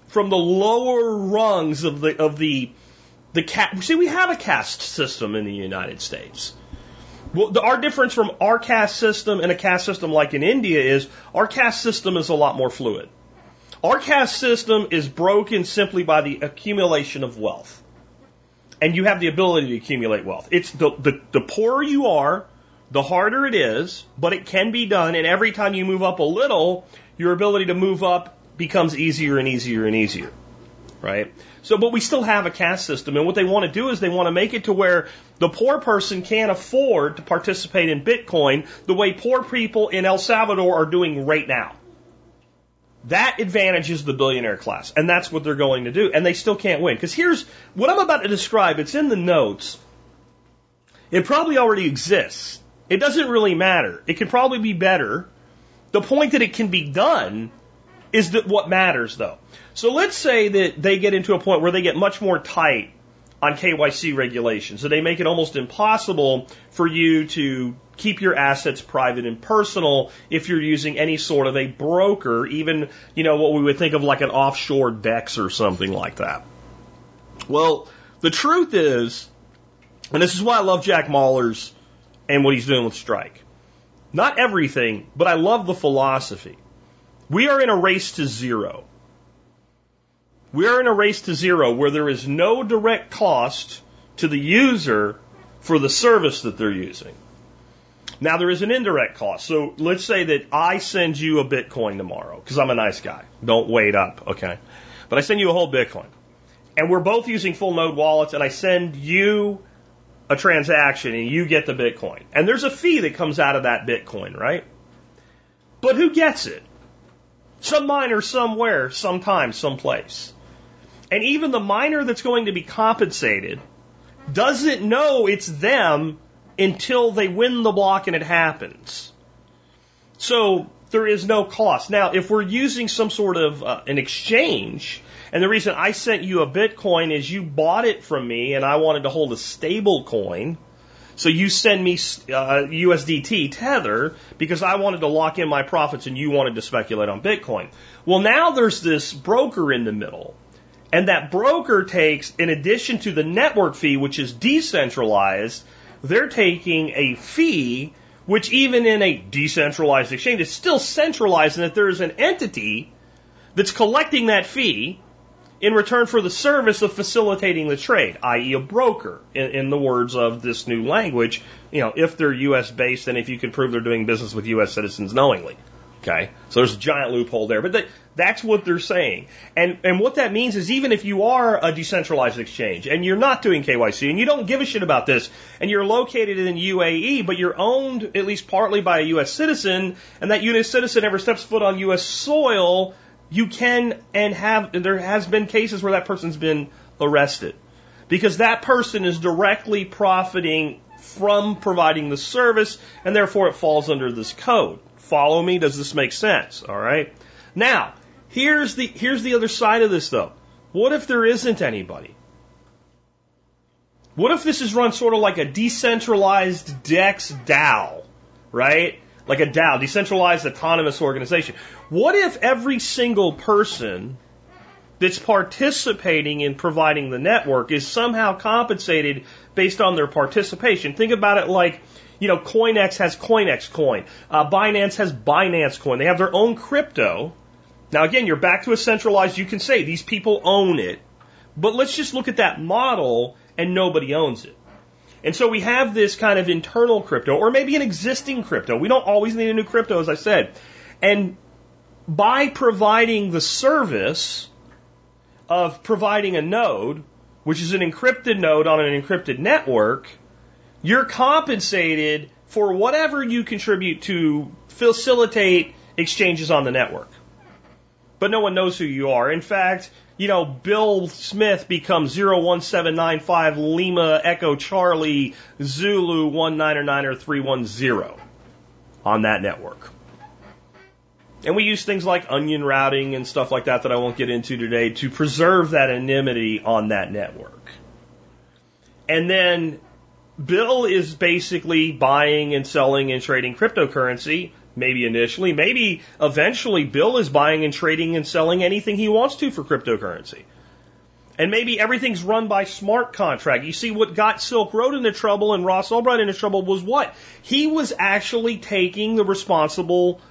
from the lower rungs of the of the the cat. See, we have a caste system in the United States. Well, the, our difference from our caste system and a caste system like in India is our caste system is a lot more fluid. Our caste system is broken simply by the accumulation of wealth. And you have the ability to accumulate wealth. It's the, the, the poorer you are, the harder it is, but it can be done. And every time you move up a little, your ability to move up becomes easier and easier and easier. Right? So, but we still have a caste system. And what they want to do is they want to make it to where the poor person can't afford to participate in Bitcoin the way poor people in El Salvador are doing right now. That advantages the billionaire class. And that's what they're going to do. And they still can't win. Because here's what I'm about to describe. It's in the notes. It probably already exists. It doesn't really matter. It could probably be better. The point that it can be done is that what matters though. So let's say that they get into a point where they get much more tight on KYC regulations. So they make it almost impossible for you to keep your assets private and personal if you're using any sort of a broker, even, you know, what we would think of like an offshore DEX or something like that. Well, the truth is, and this is why I love Jack Mallers and what he's doing with Strike. Not everything, but I love the philosophy. We are in a race to zero. We are in a race to zero where there is no direct cost to the user for the service that they're using. Now there is an indirect cost. So let's say that I send you a Bitcoin tomorrow because I'm a nice guy. Don't wait up, okay? But I send you a whole Bitcoin. And we're both using full node wallets and I send you a transaction and you get the Bitcoin. And there's a fee that comes out of that Bitcoin, right? But who gets it? Some miner somewhere, sometime, someplace. And even the miner that's going to be compensated doesn't know it's them until they win the block and it happens. So there is no cost. Now, if we're using some sort of uh, an exchange, and the reason I sent you a Bitcoin is you bought it from me and I wanted to hold a stable coin. So you send me uh, USDT Tether because I wanted to lock in my profits and you wanted to speculate on Bitcoin. Well, now there's this broker in the middle. And that broker takes, in addition to the network fee, which is decentralized, they're taking a fee, which even in a decentralized exchange is still centralized in that there is an entity that's collecting that fee in return for the service of facilitating the trade, i.e. a broker, in, in, the words of this new language, you know, if they're U.S. based and if you can prove they're doing business with U.S. citizens knowingly. Okay, so there's a giant loophole there, but that's what they're saying. And and what that means is even if you are a decentralized exchange and you're not doing KYC and you don't give a shit about this and you're located in UAE but you're owned at least partly by a U.S. citizen and that U.S. citizen ever steps foot on U.S. soil, you can and have there has been cases where that person's been arrested because that person is directly profiting from providing the service and therefore it falls under this code. Follow me? Does this make sense? All right. Now, here's the here's the other side of this though. What if there isn't anybody? What if this is run sort of like a decentralized DEX DAO, right? Like a DAO, decentralized autonomous organization. What if every single person that's participating in providing the network is somehow compensated based on their participation? Think about it like you know, CoinEx has CoinEx coin. Uh, Binance has Binance coin. They have their own crypto. Now again, you're back to a centralized, you can say these people own it. But let's just look at that model and nobody owns it. And so we have this kind of internal crypto or maybe an existing crypto. We don't always need a new crypto, as I said. And by providing the service of providing a node, which is an encrypted node on an encrypted network, you're compensated for whatever you contribute to facilitate exchanges on the network. But no one knows who you are. In fact, you know, Bill Smith becomes 01795 Lima Echo Charlie Zulu 199310 on that network. And we use things like onion routing and stuff like that that I won't get into today to preserve that anonymity on that network. And then Bill is basically buying and selling and trading cryptocurrency, maybe initially, maybe eventually Bill is buying and trading and selling anything he wants to for cryptocurrency. And maybe everything's run by smart contract. You see, what got Silk Road into trouble and Ross Ulbricht into trouble was what? He was actually taking the responsible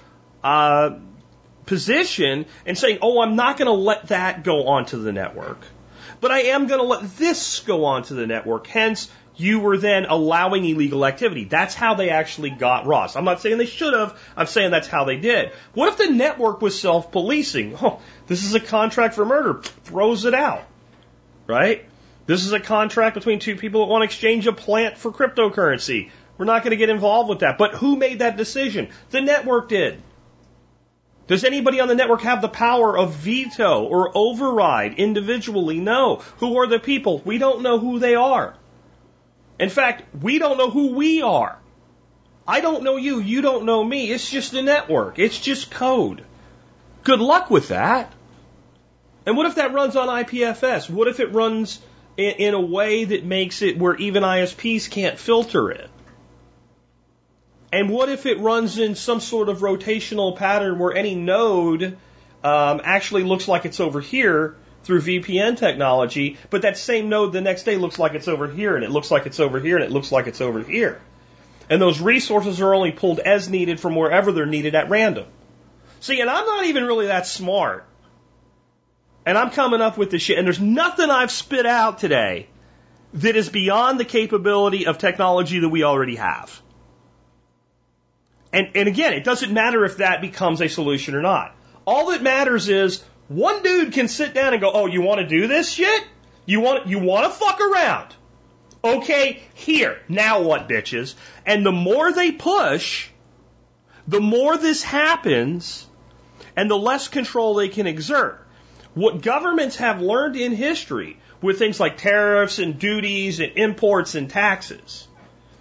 uh, position and saying, oh, I'm not going to let that go onto the network. But I am going to let this go onto the network. Hence, you were then allowing illegal activity. That's how they actually got Ross. I'm not saying they should have. I'm saying that's how they did. What if the network was self-policing? [laughs] Oh, this is a contract for murder. Throws it out. Right? This is a contract between two people that want to exchange a plant for cryptocurrency. We're not going to get involved with that. But who made that decision? The network did. Does anybody on the network have the power of veto or override individually? No. Who are the people? We don't know who they are. In fact, we don't know who we are. I don't know you, you don't know me. It's just a network. It's just code. Good luck with that. And what if that runs on IPFS? What if it runs in, in a way that makes it where even ISPs can't filter it? And what if it runs in some sort of rotational pattern where any node um, actually looks like it's over here through VPN technology, but that same node the next day looks like it's over here, and it looks like it's over here, and it looks like it's over here. And those resources are only pulled as needed from wherever they're needed at random. See, and I'm not even really that smart. And I'm coming up with this shit, and there's nothing I've spit out today that is beyond the capability of technology that we already have. And, and again, it doesn't matter if that becomes a solution or not. All that matters is one dude can sit down and go, "Oh, you want to do this shit? You want you want to fuck around? Okay, here. Now what, bitches?" And the more they push, the more this happens, and the less control they can exert. What governments have learned in history with things like tariffs and duties and imports and taxes.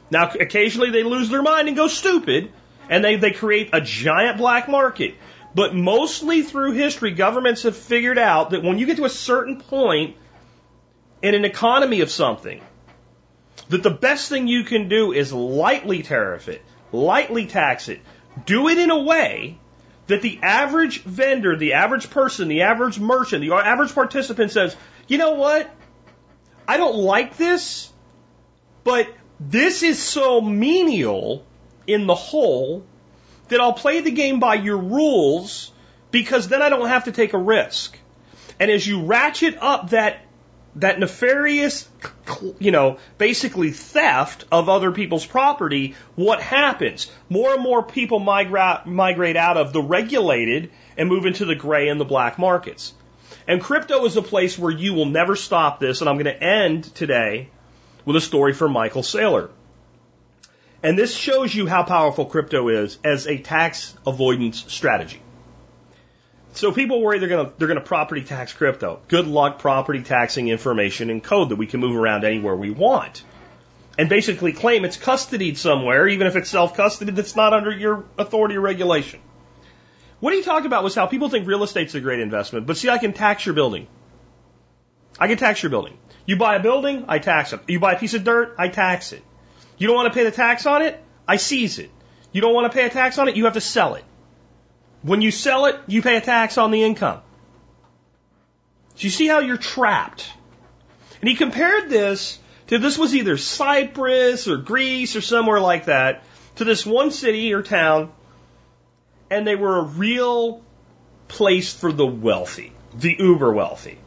Now, occasionally they lose their mind and go stupid, and they, they create a giant black market. But mostly through history, governments have figured out that when you get to a certain point in an economy of something, that the best thing you can do is lightly tariff it, lightly tax it, do it in a way that the average vendor, the average person, the average merchant, the average participant says, you know what? I don't like this, but this is so menial in the whole that I'll play the game by your rules because then I don't have to take a risk. And as you ratchet up that that nefarious, you know, basically theft of other people's property, what happens? More and more people migrate, migrate out of the regulated and move into the gray and the black markets. And crypto is a place where you will never stop this. And I'm going to end today with a story from Michael Saylor. And this shows you how powerful crypto is as a tax avoidance strategy. So people worry they're going to they're to property tax crypto. Good luck property taxing information and code that we can move around anywhere we want. And basically claim it's custodied somewhere, even if it's self custodied that's not under your authority or regulation. What he talked about was how people think real estate's a great investment, but see, I can tax your building. I can tax your building. You buy a building, I tax it. You buy a piece of dirt, I tax it. You don't want to pay the tax on it? I seize it. You don't want to pay a tax on it? You have to sell it. When you sell it, you pay a tax on the income. So you see how you're trapped. And he compared this to this was either Cyprus or Greece or somewhere like that to this one city or town, and they were a real place for the wealthy, the uber wealthy,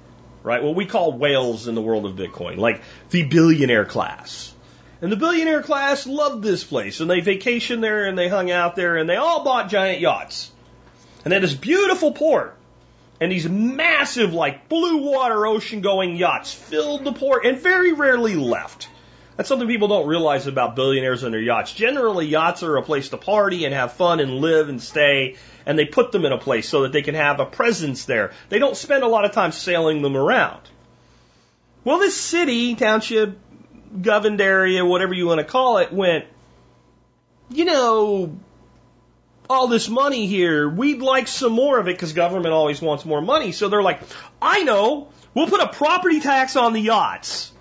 right? What we call whales in the world of Bitcoin, like the billionaire class. And the billionaire class loved this place, and they vacationed there, and they hung out there, and they all bought giant yachts. And they had this beautiful port, and these massive, like blue water, ocean going yachts filled the port, and very rarely left. That's something people don't realize about billionaires and their yachts. Generally, yachts are a place to party and have fun and live and stay, and they put them in a place so that they can have a presence there. They don't spend a lot of time sailing them around. Well, this city, township, governed area, whatever you want to call it, went, you know, all this money here, we'd like some more of it because government always wants more money. So they're like, I know, we'll put a property tax on the yachts,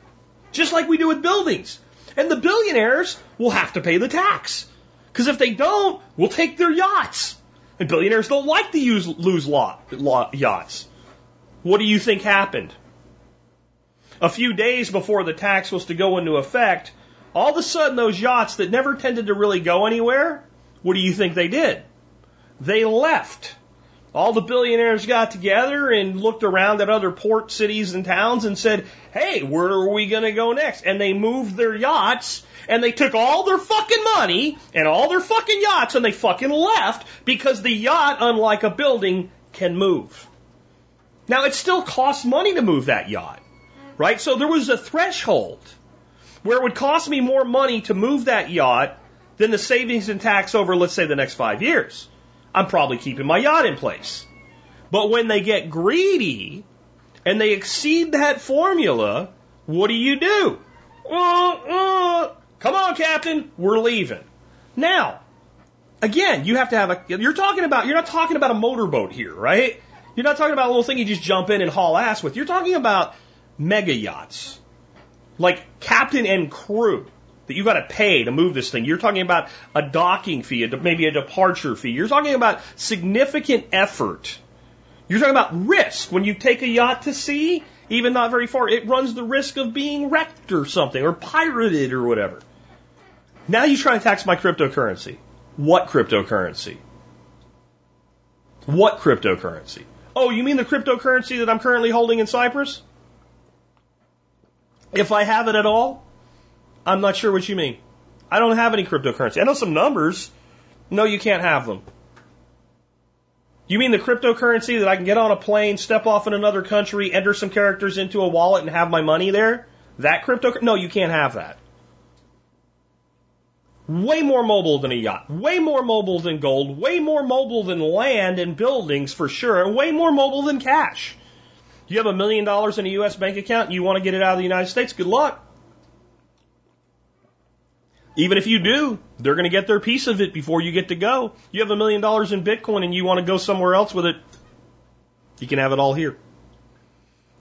just like we do with buildings. And the billionaires will have to pay the tax. Because if they don't, we'll take their yachts. And billionaires don't like to use, lose lot, lot, yachts. What do you think happened? A few days before the tax was to go into effect, all of a sudden those yachts that never tended to really go anywhere, what do you think they did? They left. All the billionaires got together and looked around at other port cities and towns and said, hey, where are we going to go next? And they moved their yachts and they took all their fucking money and all their fucking yachts and they fucking left because the yacht, unlike a building, can move. Now it still costs money to move that yacht right? So there was a threshold where it would cost me more money to move that yacht than the savings and tax over, let's say, the next five years. I'm probably keeping my yacht in place. But when they get greedy and they exceed that formula, what do you do? Uh, uh, come on, Captain, we're leaving. Now, again, you have to have a, you're talking about, you're not talking about a motorboat here, right? You're not talking about a little thing you just jump in and haul ass with. You're talking about mega yachts, like captain and crew that you got to pay to move this thing. You're talking about a docking fee, maybe a departure fee. You're talking about significant effort. You're talking about risk. When you take a yacht to sea, even not very far, it runs the risk of being wrecked or something, or pirated or whatever. Now you try to tax my cryptocurrency. What cryptocurrency? What cryptocurrency? Oh, you mean the cryptocurrency that I'm currently holding in Cyprus? If I have it at all? I'm not sure what you mean. I don't have any cryptocurrency. I know some numbers. No, you can't have them. You mean the cryptocurrency that I can get on a plane, step off in another country, enter some characters into a wallet and have my money there? That crypto? No, you can't have that. Way more mobile than a yacht. Way more mobile than gold. Way more mobile than land and buildings for sure. And way more mobile than cash. You have a million dollars in a U.S. bank account and you want to get it out of the United States, good luck. Even if you do, they're going to get their piece of it before you get to go. You have a million dollars in Bitcoin and you want to go somewhere else with it, you can have it all here.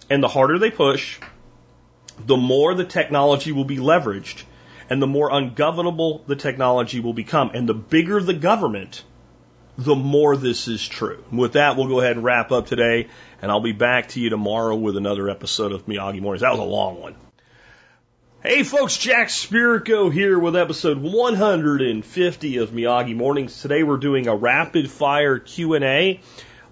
And the harder they push, the more the technology will be leveraged and the more ungovernable the technology will become. And the bigger the government, the more this is true. With that, we'll go ahead and wrap up today, and I'll be back to you tomorrow with another episode of Miyagi Mornings. That was a long one. Hey folks, Jack Spirko here with episode 150 of Miyagi Mornings. Today we're doing a rapid fire Q&A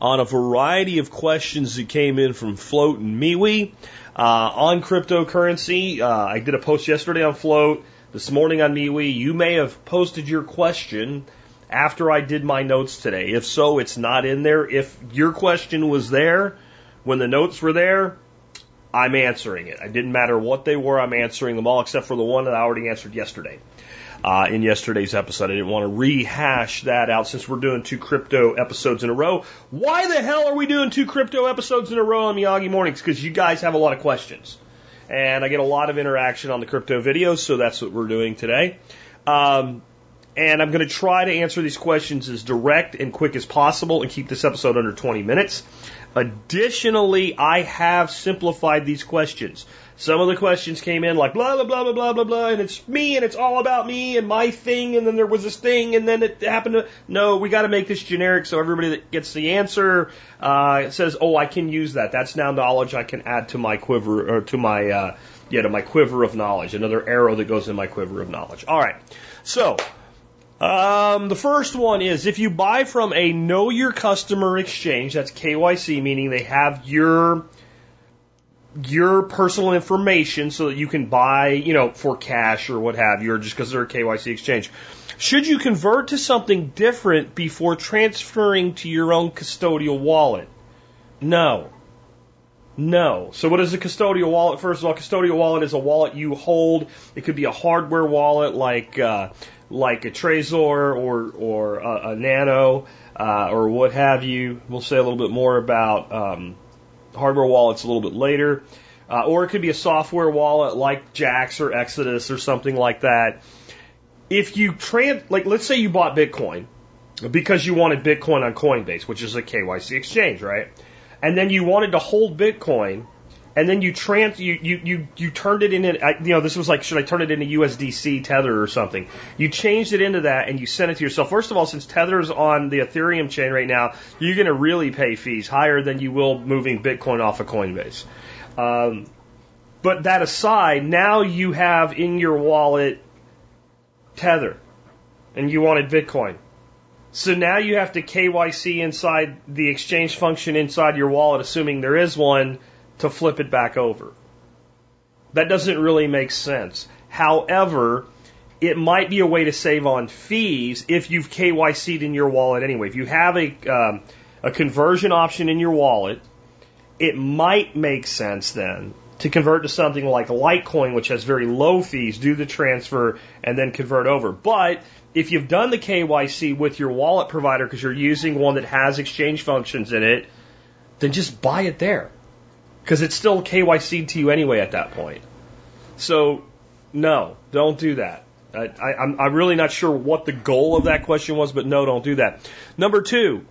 on a variety of questions that came in from Flote and MeWe uh, on cryptocurrency. Uh, I did a post yesterday on Flote, this morning on MeWe. You may have posted your question after I did my notes today. If so, it's not in there. If your question was there when the notes were there, I'm answering it. It didn't matter what they were, I'm answering them all except for the one that I already answered yesterday. Uh, in yesterday's episode. I didn't want to rehash that out since we're doing two crypto episodes in a row. Why the hell are we doing two crypto episodes in a row on Miyagi Mornings? Because you guys have a lot of questions. And I get a lot of interaction on the crypto videos, so that's what we're doing today. Um, and I'm going to try to answer these questions as direct and quick as possible and keep this episode under 20 minutes. Additionally, I have simplified these questions. Some of the questions came in like blah, blah, blah, blah, blah, blah, blah, and it's me and it's all about me and my thing and then there was this thing and then it happened to, no, we got to make this generic so everybody that gets the answer, uh, says, oh, I can use that. That's now knowledge I can add to my quiver or to my, uh, yeah, to my quiver of knowledge. Another arrow that goes in my quiver of knowledge. All right. So, um, the first one is if you buy from a know your customer exchange, that's KYC, meaning they have your your personal information so that you can buy, you know, for cash or what have you, or just because they're a KYC exchange. Should you convert to something different before transferring to your own custodial wallet? No. No. So what is a custodial wallet? First of all, custodial wallet is a wallet you hold. It could be a hardware wallet like uh, like a Trezor or or a, a Nano uh, or what have you. We'll say a little bit more about um, hardware wallets a little bit later. Uh, or it could be a software wallet like Jaxx or Exodus or something like that. If you trans, like let's say you bought Bitcoin because you wanted Bitcoin on Coinbase, which is a KYC exchange, right? And then you wanted to hold Bitcoin and then you trans you you you, you turned it into you know this was like should I turn it into USDC Tether or something? You changed it into that and you sent it to yourself. First of all, since Tether's on the Ethereum chain right now, you're going to really pay fees higher than you will moving Bitcoin off of Coinbase. Um, but that aside, now you have in your wallet Tether, and you wanted Bitcoin. So now you have to KYC inside the exchange function inside your wallet, assuming there is one to flip it back over. That doesn't really make sense. However, it might be a way to save on fees if you've KYC'd in your wallet anyway. If you have a, um, a conversion option in your wallet, it might make sense then to convert to something like Litecoin, which has very low fees, do the transfer, and then convert over. But if you've done the KYC with your wallet provider because you're using one that has exchange functions in it, then just buy it there because it's still KYC to you anyway at that point. So, no, don't do that. I, I'm really not sure what the goal of that question was, but no, don't do that. Number two,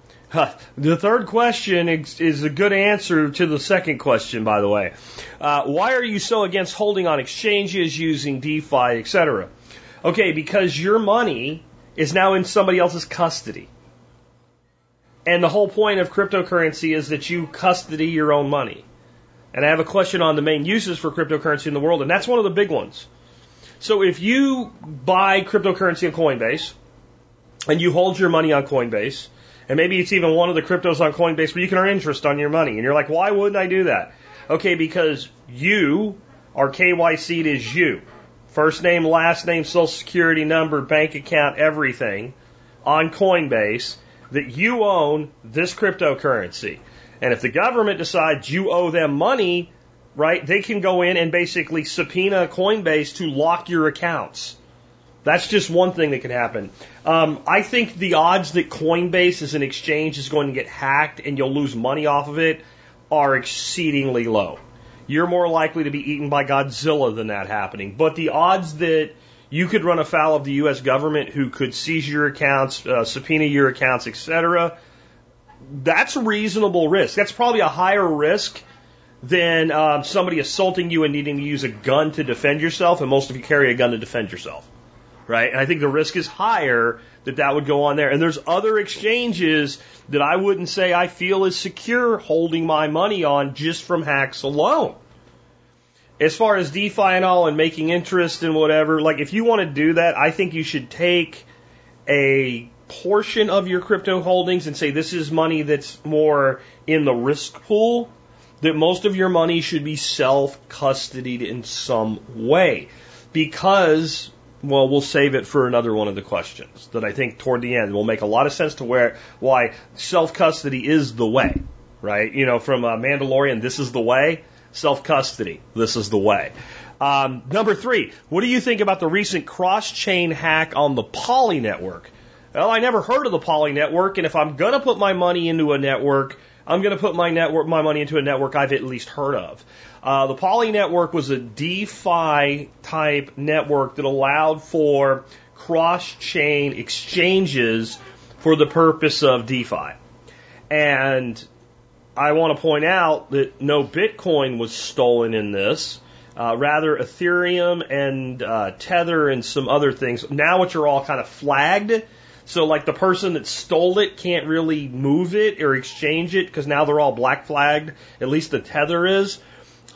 The third question is a good answer to the second question, by the way. Uh, why are you so against holding on exchanges using DeFi, etc.? Okay, because your money is now in somebody else's custody. And the whole point of cryptocurrency is that you custody your own money. And I have a question on the main uses for cryptocurrency in the world, and that's one of the big ones. So if you buy cryptocurrency on Coinbase, and you hold your money on Coinbase, and maybe it's even one of the cryptos on Coinbase where you can earn interest on your money. And you're like, why wouldn't I do that? Okay, because you are KYC'd as you. First name, last name, social security number, bank account, everything on Coinbase that you own this cryptocurrency. And if the government decides you owe them money, right, they can go in and basically subpoena Coinbase to lock your accounts. That's just one thing that could happen. Um, I think the odds that Coinbase as an exchange is going to get hacked and you'll lose money off of it are exceedingly low. You're more likely to be eaten by Godzilla than that happening. But the odds that you could run afoul of the U.S. government who could seize your accounts, uh, subpoena your accounts, etc., that's a reasonable risk. That's probably a higher risk than um, somebody assaulting you and needing to use a gun to defend yourself, and most of you carry a gun to defend yourself right? And I think the risk is higher that that would go on there. And there's other exchanges that I wouldn't say I feel is secure holding my money on just from hacks alone. As far as DeFi and all and making interest and whatever, like if you want to do that, I think you should take a portion of your crypto holdings and say this is money that's more in the risk pool, that most of your money should be self custodied in some way. Because well, we'll save it for another one of the questions that I think toward the end will make a lot of sense to where why self custody is the way, right? You know, from uh, Mandalorian, this is the way. Self custody, this is the way. Um, number three, what do you think about the recent cross chain hack on the Poly network? Well, I never heard of the Poly network, and if I'm gonna put my money into a network, I'm gonna put my network, my money into a network I've at least heard of. Uh, the Poly network was a DeFi type network that allowed for cross chain exchanges for the purpose of DeFi. And I want to point out that no Bitcoin was stolen in this. Uh, rather, Ethereum and uh, Tether and some other things, now which are all kind of flagged. So, like the person that stole it can't really move it or exchange it because now they're all black flagged. At least the Tether is.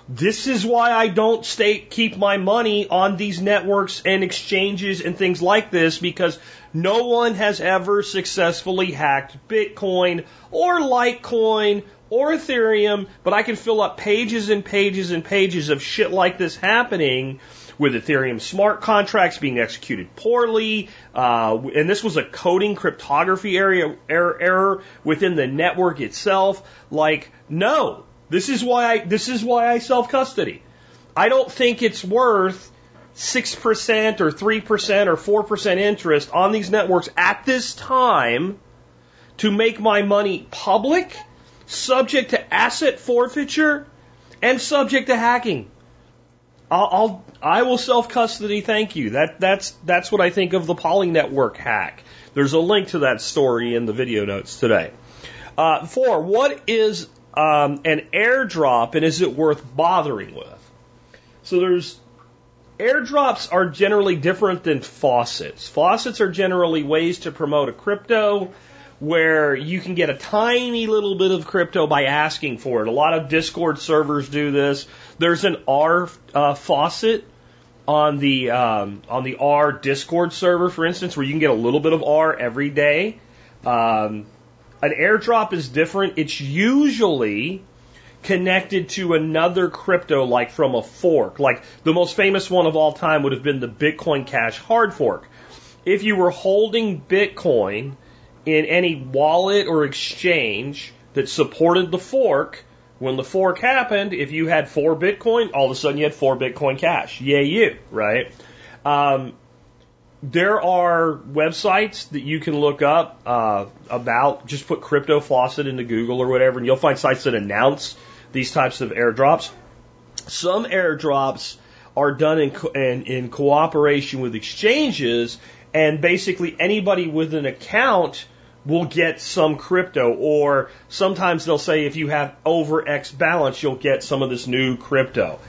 This is why I don't stay, keep my money on these networks and exchanges and things like this because no one has ever successfully hacked Bitcoin or Litecoin or Ethereum, but I can fill up pages and pages and pages of shit like this happening with Ethereum smart contracts being executed poorly, uh, and this was a coding cryptography area error, error within the network itself. Like, no, this is why I this is why I self custody. I don't think it's worth six percent or three percent or four percent interest on these networks at this time to make my money public, subject to asset forfeiture, and subject to hacking. I'll, I'll I will self custody. Thank you. That that's that's what I think of the Poly Network hack. There's a link to that story in the video notes today. Uh, four. What is um, an airdrop and is it worth bothering with? So there's airdrops are generally different than faucets. Faucets are generally ways to promote a crypto where you can get a tiny little bit of crypto by asking for it. A lot of Discord servers do this. There's an ARRR uh, faucet on the um, on the ARRR Discord server, for instance, where you can get a little bit of ARRR every day. Um, an airdrop is different. It's usually connected to another crypto, like from a fork. Like the most famous one of all time would have been the Bitcoin Cash hard fork. If you were holding Bitcoin in any wallet or exchange that supported the fork, when the fork happened, if you had four Bitcoin, all of a sudden you had four Bitcoin Cash. Yay, you, right? Um, there are websites that you can look up uh, about just put crypto faucet into Google or whatever, and you'll find sites that announce these types of airdrops. Some airdrops are done in, co- in, in cooperation with exchanges, and basically anybody with an account will get some crypto, or sometimes they'll say if you have over X balance, you'll get some of this new crypto.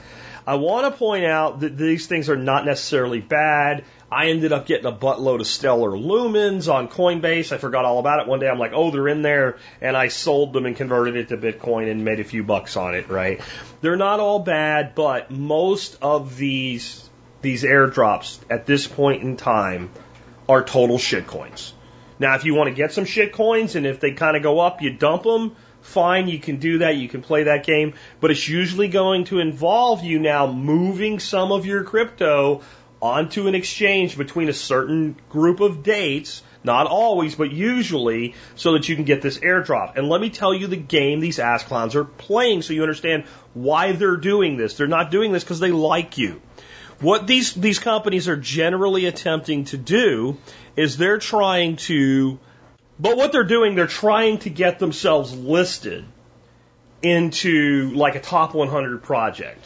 I want to point out that these things are not necessarily bad. I ended up getting a buttload of stellar lumens on Coinbase. I forgot all about it one day. I'm like, oh, they're in there. And I sold them and converted it to Bitcoin and made a few bucks on it, right? They're not all bad, but most of these, these airdrops at this point in time are total shitcoins. Now, if you want to get some shitcoins and if they kind of go up, you dump them fine, you can do that, you can play that game, but it's usually going to involve you now moving some of your crypto onto an exchange between a certain group of dates, not always, but usually, so that you can get this airdrop. And let me tell you the game these ass clowns are playing so you understand why they're doing this. They're not doing this because they like you. What these, these companies are generally attempting to do is they're trying to but what they're doing, they're trying to get themselves listed into like a top 100 project.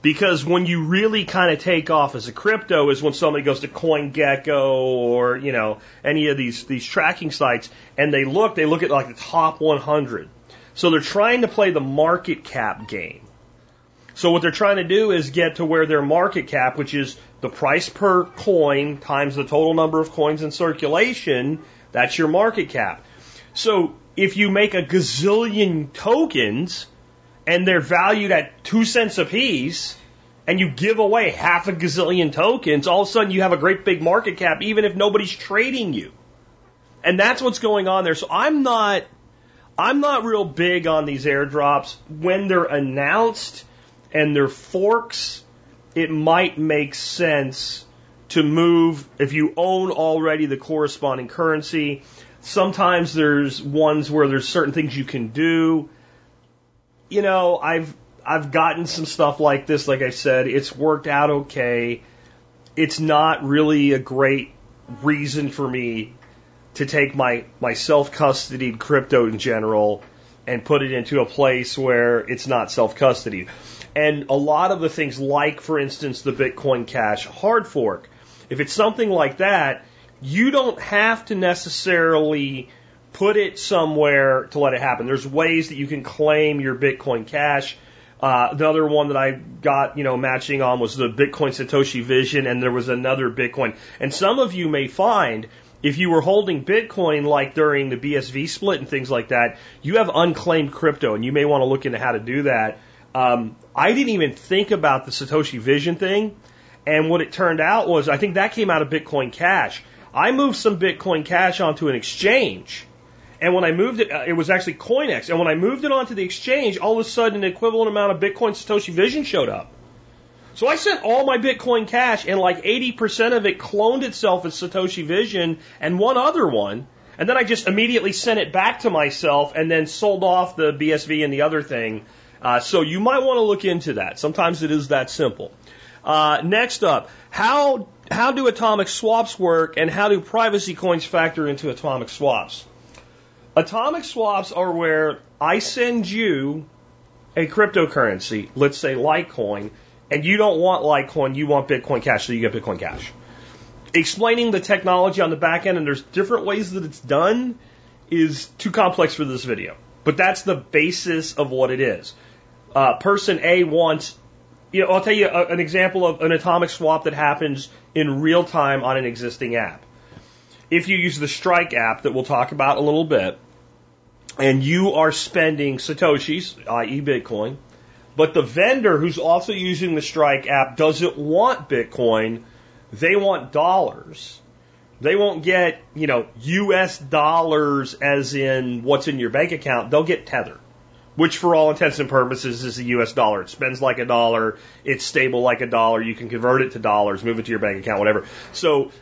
Because when you really kind of take off as a crypto is when somebody goes to CoinGecko or, you know, any of these, these tracking sites and they look, they look at like the top 100. So they're trying to play the market cap game. So what they're trying to do is get to where their market cap, which is the price per coin times the total number of coins in circulation, that's your market cap. So if you make a gazillion tokens and they're valued at two cents a piece, and you give away half a gazillion tokens, all of a sudden you have a great big market cap, even if nobody's trading you. And that's what's going on there. So I'm not, I'm not real big on these airdrops. When they're announced and they're forks, it might make sense to move if you own already the corresponding currency. Sometimes there's ones where there's certain things you can do. You know, I've I've gotten some stuff like this, like I said, it's worked out okay. It's not really a great reason for me to take my, my self custodied crypto in general and put it into a place where it's not self custodied. And a lot of the things, like for instance the Bitcoin Cash hard fork, if it's something like that, you don't have to necessarily put it somewhere to let it happen. There's ways that you can claim your Bitcoin Cash. Uh, the other one that I got, you know, matching on was the Bitcoin Satoshi Vision, and there was another Bitcoin. And some of you may find if you were holding Bitcoin like during the BSV split and things like that, you have unclaimed crypto, and you may want to look into how to do that. Um, I didn't even think about the Satoshi Vision thing and what it turned out was, I think that came out of Bitcoin Cash. I moved some Bitcoin Cash onto an exchange. And when I moved it, uh, it was actually CoinEx. And when I moved it onto the exchange, all of a sudden an equivalent amount of Bitcoin Satoshi Vision showed up. So I sent all my Bitcoin Cash and like 80% of it cloned itself as Satoshi Vision and one other one. And then I just immediately sent it back to myself and then sold off the BSV and the other thing. Uh, so you might want to look into that. Sometimes it is that simple. Uh, next up, how how do atomic swaps work, and how do privacy coins factor into atomic swaps? Atomic swaps are where I send you a cryptocurrency, let's say Litecoin, and you don't want Litecoin, you want Bitcoin Cash, so you get Bitcoin Cash. Explaining the technology on the back end, and there's different ways that it's done, is too complex for this video. But that's the basis of what it is. Uh, person A wants you know, I'll tell you a, an example of an atomic swap that happens in real time on an existing app. If you use the Strike app that we'll talk about a little bit, and you are spending Satoshis, i.e. Bitcoin, but the vendor who's also using the Strike app doesn't want Bitcoin, they want dollars. They won't get, you know, US dollars as in what's in your bank account. They'll get Tether which for all intents and purposes is the US dollar. It spends like a dollar, it's stable like a dollar, you can convert it to dollars, move it to your bank account, whatever. So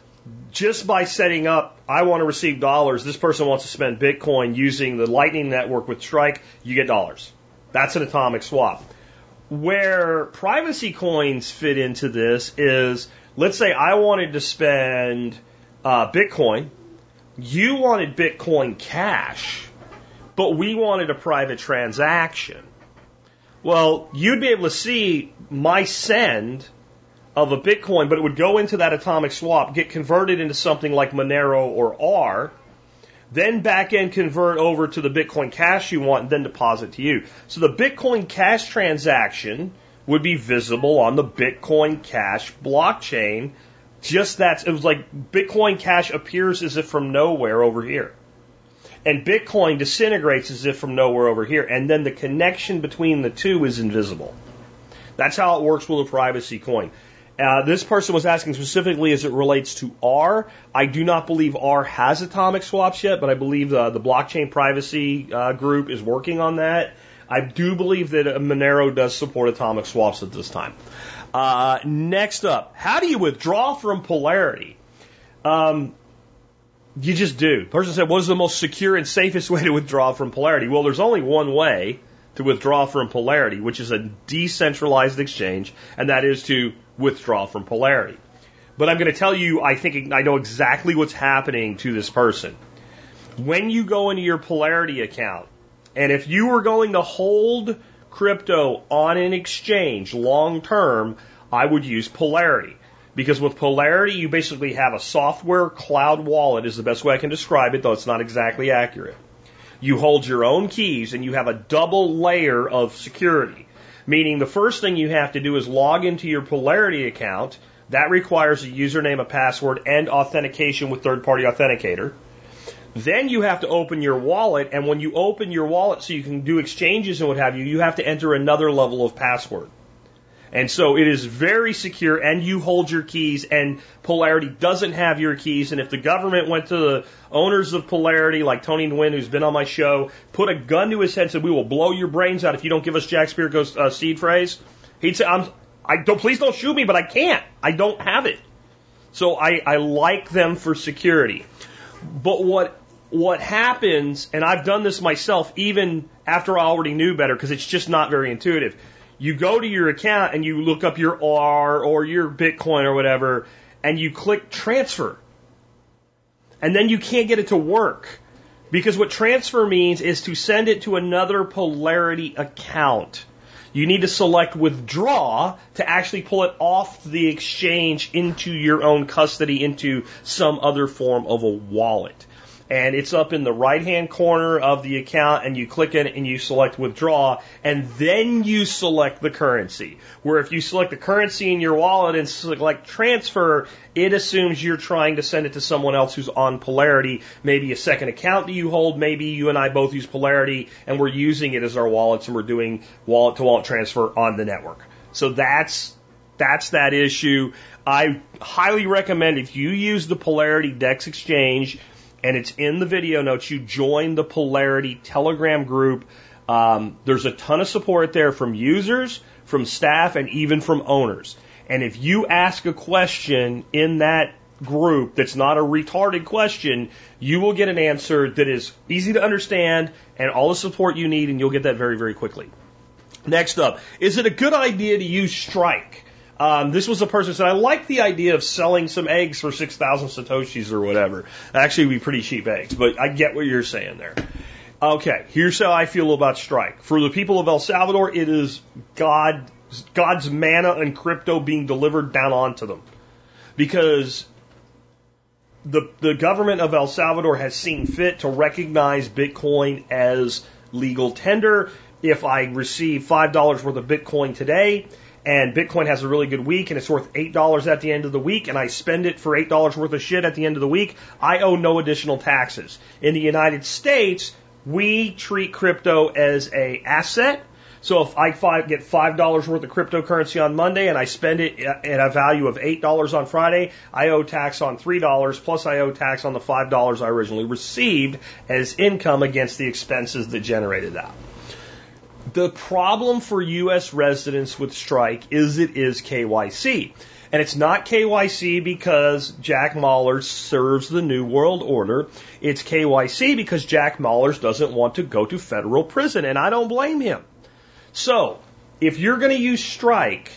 just by setting up, I want to receive dollars, this person wants to spend Bitcoin using the Lightning Network with Strike, you get dollars. That's an atomic swap. Where privacy coins fit into this is, let's say I wanted to spend uh, Bitcoin, you wanted Bitcoin Cash but we wanted a private transaction. Well, you'd be able to see my send of a Bitcoin, but it would go into that atomic swap, get converted into something like Monero or ARRR. then back end convert over to the Bitcoin Cash you want, and then deposit to you. So the Bitcoin Cash transaction would be visible on the Bitcoin Cash blockchain. Just that it was like Bitcoin Cash appears as if from nowhere over here. And Bitcoin disintegrates as if from nowhere over here. And then the connection between the two is invisible. That's how it works with a privacy coin. Uh, this person was asking specifically as it relates to ARRR. I do not believe ARRR has atomic swaps yet, but I believe the, the blockchain privacy uh, group is working on that. I do believe that Monero does support atomic swaps at this time. Uh, next up, how do you withdraw from polarity? Um, you just do. The person said, what is the most secure and safest way to withdraw from polarity? Well, there's only one way to withdraw from polarity, which is a decentralized exchange, and that is to withdraw from polarity. But I'm going to tell you, I think I know exactly what's happening to this person. When you go into your polarity account, and if you were going to hold crypto on an exchange long term, I would use polarity. Because with Polarity, you basically have a software cloud wallet is the best way I can describe it, though it's not exactly accurate. You hold your own keys and you have a double layer of security. Meaning the first thing you have to do is log into your Polarity account. That requires a username, a password, and authentication with third party authenticator. Then you have to open your wallet, and when you open your wallet so you can do exchanges and what have you, you have to enter another level of password. And so it is very secure and you hold your keys and Polarity doesn't have your keys. And if the government went to the owners of Polarity, like Tony Nguyen, who's been on my show, put a gun to his head and said, we will blow your brains out if you don't give us Jack Spirko's uh, seed phrase, he'd say, I'm, I don't, please don't shoot me, but I can't. I don't have it. So I, I like them for security. But what, what happens, and I've done this myself even after I already knew better because it's just not very intuitive you go to your account and you look up your ARRR or your Bitcoin or whatever, and you click transfer. And then you can't get it to work. Because what transfer means is to send it to another polarity account. You need to select withdraw to actually pull it off the exchange into your own custody, into some other form of a wallet and it's up in the right hand corner of the account and you click it and you select withdraw and then you select the currency. Where if you select the currency in your wallet and select transfer, it assumes you're trying to send it to someone else who's on Polarity, maybe a second account that you hold, maybe you and I both use Polarity and we're using it as our wallets and we're doing wallet to wallet transfer on the network. So that's that's that issue. I highly recommend if you use the Polarity Dex Exchange, and it's in the video notes. You join the Polarity Telegram group. Um, there's a ton of support there from users, from staff, and even from owners. And if you ask a question in that group that's not a retarded question, you will get an answer that is easy to understand and all the support you need, and you'll get that very, very quickly. Next up, is it a good idea to use Strike? Um, this was a person said, I like the idea of selling some eggs for 6,000 Satoshis or whatever. Actually, be pretty cheap eggs, but I get what you're saying there. Okay, here's how I feel about Strike. For the people of El Salvador, it is God, God's manna and crypto being delivered down onto them. Because the, the government of El Salvador has seen fit to recognize Bitcoin as legal tender. If I receive $5 worth of Bitcoin today, and Bitcoin has a really good week and it's worth $8 at the end of the week and I spend it for $8 worth of shit at the end of the week, I owe no additional taxes. In the United States, we treat crypto as a asset. So if I get $5 worth of cryptocurrency on Monday and I spend it at a value of $8 on Friday, I owe tax on $3 plus I owe tax on the $5 I originally received as income against the expenses that generated that. The problem for U.S. residents with strike is it is KYC. And it's not KYC because Jack Mallers serves the New World Order. It's KYC because Jack Mallers doesn't want to go to federal prison, and I don't blame him. So, if you're going to use strike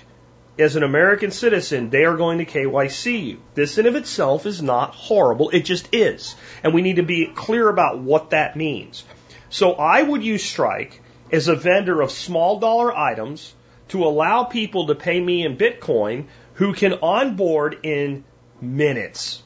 as an American citizen, they are going to KYC you. This in of itself is not horrible. It just is. And we need to be clear about what that means. So I would use strike as a vendor of small dollar items to allow people to pay me in Bitcoin who can onboard in minutes.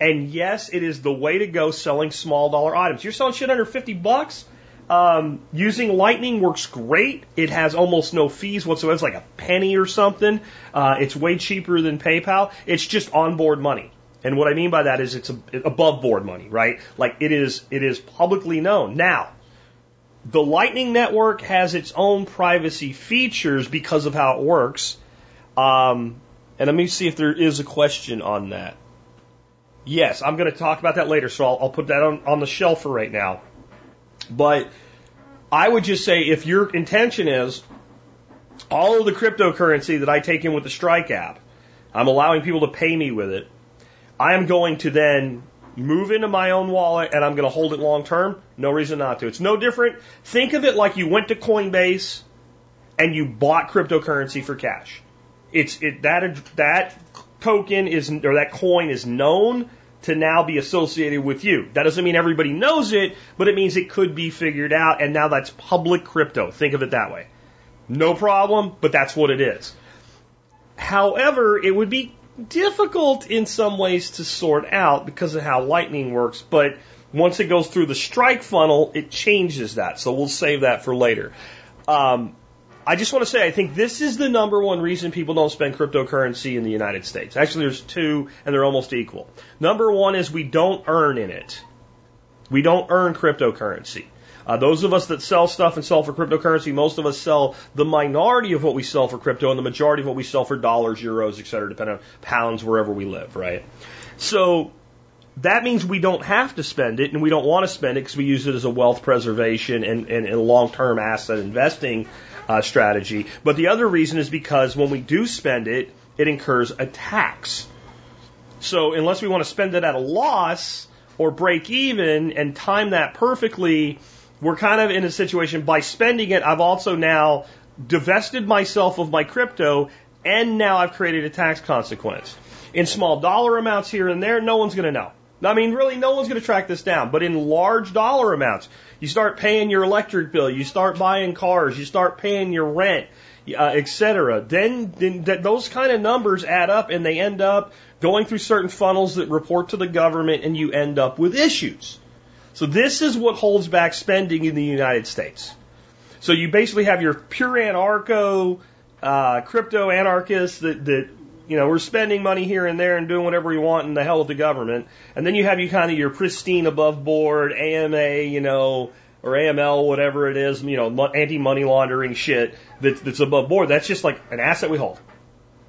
And yes, it is the way to go selling small dollar items. You're selling shit under 50 bucks. Um, using Lightning works great. It has almost no fees whatsoever. It's like a penny or something. Uh, it's way cheaper than PayPal. It's just onboard money. And what I mean by that is it's a, above board money, right? Like it is, it is publicly known. Now, the Lightning Network has its own privacy features because of how it works. Um, and let me see if there is a question on that. Yes, I'm going to talk about that later, so I'll, I'll put that on, on the shelf for right now. But I would just say if your intention is all of the cryptocurrency that I take in with the Strike app, I'm allowing people to pay me with it. I am going to then move into my own wallet and I'm going to hold it long term. No reason not to. It's no different. Think of it like you went to Coinbase and you bought cryptocurrency for cash. It's it that that token is or that coin is known to now be associated with you. That doesn't mean everybody knows it, but it means it could be figured out and now that's public crypto. Think of it that way. No problem, but that's what it is. However, it would be difficult in some ways to sort out because of how Lightning works, but once it goes through the strike funnel, it changes that. So we'll save that for later. Um, I just want to say, I think this is the number one reason people don't spend cryptocurrency in the United States. Actually, there's two, and they're almost equal. Number one is we don't earn in it. We don't earn cryptocurrency. Uh, those of us that sell stuff and sell for cryptocurrency, most of us sell the minority of what we sell for crypto and the majority of what we sell for dollars, euros, et cetera, depending on pounds wherever we live, right? So that means we don't have to spend it and we don't want to spend it because we use it as a wealth preservation and, and, and long-term asset investing uh, strategy. But the other reason is because when we do spend it, it incurs a tax. So unless we want to spend it at a loss or break even and time that perfectly, we're kind of in a situation by spending it, I've also now divested myself of my crypto and now I've created a tax consequence. In small dollar amounts here and there, no one's going to know. I mean, really, no one's going to track this down. But in large dollar amounts, you start paying your electric bill, you start buying cars, you start paying your rent, uh, etc. Then, then th- those kind of numbers add up, and they end up going through certain funnels that report to the government, and you end up with issues. So this is what holds back spending in the United States. So you basically have your pure anarcho, uh, crypto anarchists that, that, you know, we're spending money here and there and doing whatever we want and the hell with the government. And then you have you kind of your pristine above board AMA, you know, or AML, whatever it is, you know, anti money laundering shit that's, that's above board. That's just like an asset we hold,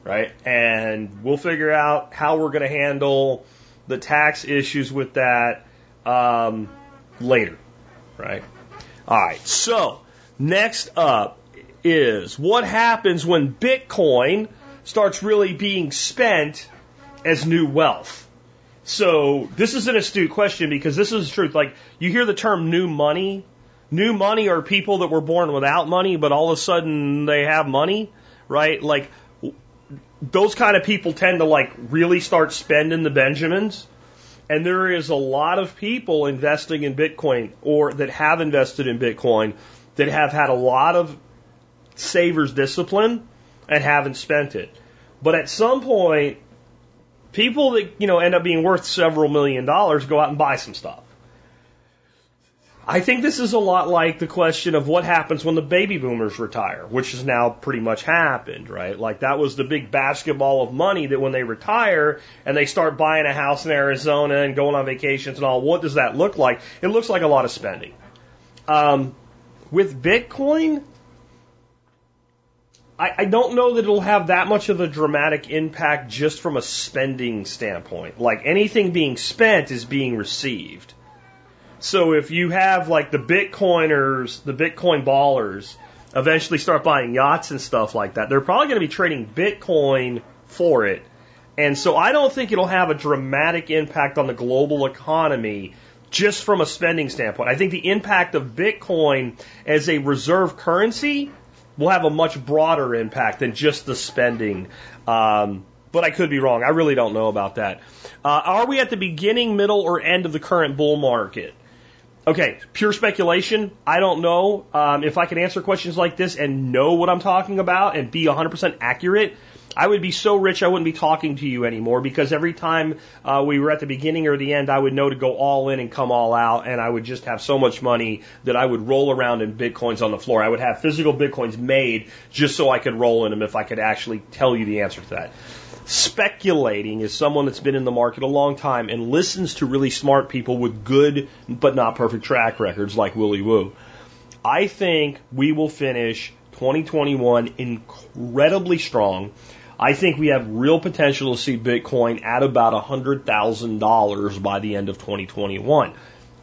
right? And we'll figure out how we're going to handle the tax issues with that um, later, right? All right. So next up is what happens when Bitcoin starts really being spent as new wealth. So this is an astute question because this is the truth. Like you hear the term new money. New money are people that were born without money, but all of a sudden they have money, right? Like those kind of people tend to like really start spending the Benjamins. And there is a lot of people investing in Bitcoin or that have invested in Bitcoin that have had a lot of savers discipline and haven't spent it. But at some point, people that, you know, end up being worth several million dollars go out and buy some stuff. I think this is a lot like the question of what happens when the baby boomers retire, which has now pretty much happened, right? Like that was the big basketball of money that when they retire and they start buying a house in Arizona and going on vacations and all, what does that look like? It looks like a lot of spending. Um, with Bitcoin, I, I don't know that it'll have that much of a dramatic impact just from a spending standpoint. Like anything being spent is being received. So if you have like the Bitcoiners, the Bitcoin ballers, eventually start buying yachts and stuff like that, they're probably going to be trading Bitcoin for it. And so I don't think it'll have a dramatic impact on the global economy just from a spending standpoint. I think the impact of Bitcoin as a reserve currency will have a much broader impact than just the spending. Um, but I could be wrong. I really don't know about that. Uh, are we at the beginning, middle, or end of the current bull market? Okay, pure speculation. I don't know um, if I can answer questions like this and know what I'm talking about and be 100% accurate. I would be so rich I wouldn't be talking to you anymore because every time uh, we were at the beginning or the end, I would know to go all in and come all out, and I would just have so much money that I would roll around in bitcoins on the floor. I would have physical bitcoins made just so I could roll in them if I could actually tell you the answer to that. Speculating is someone that's been in the market a long time and listens to really smart people with good but not perfect track records like Willy Woo. I think we will finish 2021 incredibly strong. I think we have real potential to see Bitcoin at about $100,000 by the end of 2021.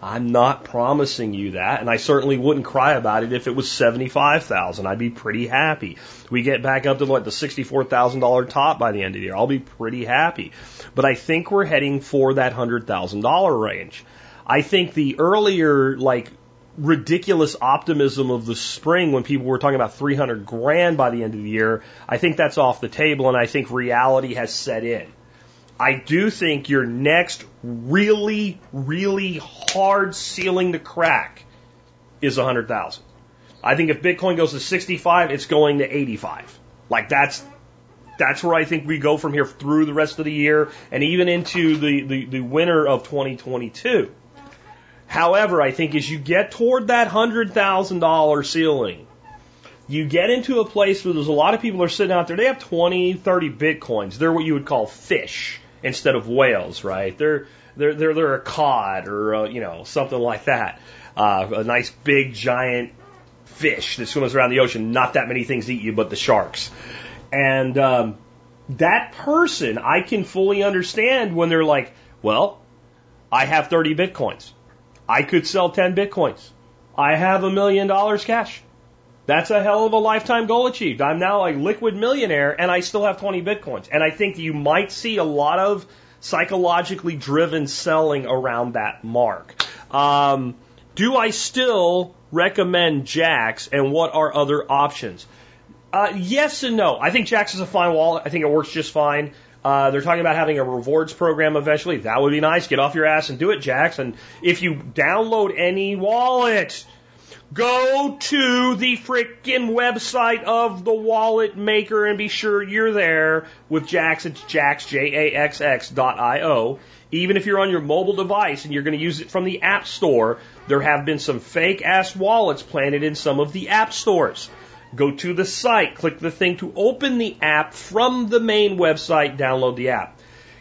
I'm not promising you that, and I certainly wouldn't cry about it if it was 75,000. I'd be pretty happy. We get back up to like the $64,000 top by the end of the year. I'll be pretty happy. But I think we're heading for that $100,000 range. I think the earlier like ridiculous optimism of the spring when people were talking about 300 grand by the end of the year, I think that's off the table and I think reality has set in. I do think your next really, really hard ceiling to crack is 100,000. I think if Bitcoin goes to 65, it's going to 85. Like that's, that's where I think we go from here through the rest of the year and even into the, the, the winter of 2022. However, I think as you get toward that $100,000 ceiling, you get into a place where there's a lot of people are sitting out there, they have 20, 30 bitcoins. They're what you would call fish instead of whales, right? They're, they're, they're, they're a cod or, uh, you know, something like that. Uh, a nice big giant fish that swims around the ocean. Not that many things eat you but the sharks. And, um, that person, I can fully understand when they're like, well, I have 30 bitcoins. I could sell 10 bitcoins. I have a million dollars cash. That's a hell of a lifetime goal achieved. I'm now a liquid millionaire and I still have 20 bitcoins. And I think you might see a lot of psychologically driven selling around that mark. Um, do I still recommend Jaxx and what are other options? Uh, yes and no. I think Jaxx is a fine wallet. I think it works just fine. Uh, they're talking about having a rewards program eventually. That would be nice. Get off your ass and do it, Jaxx. And if you download any wallet, go to the freaking website of the wallet maker and be sure you're there with Jaxx. It's Jaxx, J-A-X-X dot I-O. Even if you're on your mobile device and you're going to use it from the App Store, there have been some fake ass wallets planted in some of the app stores. Go to the site, click the thing to open the app from the main website, download the app.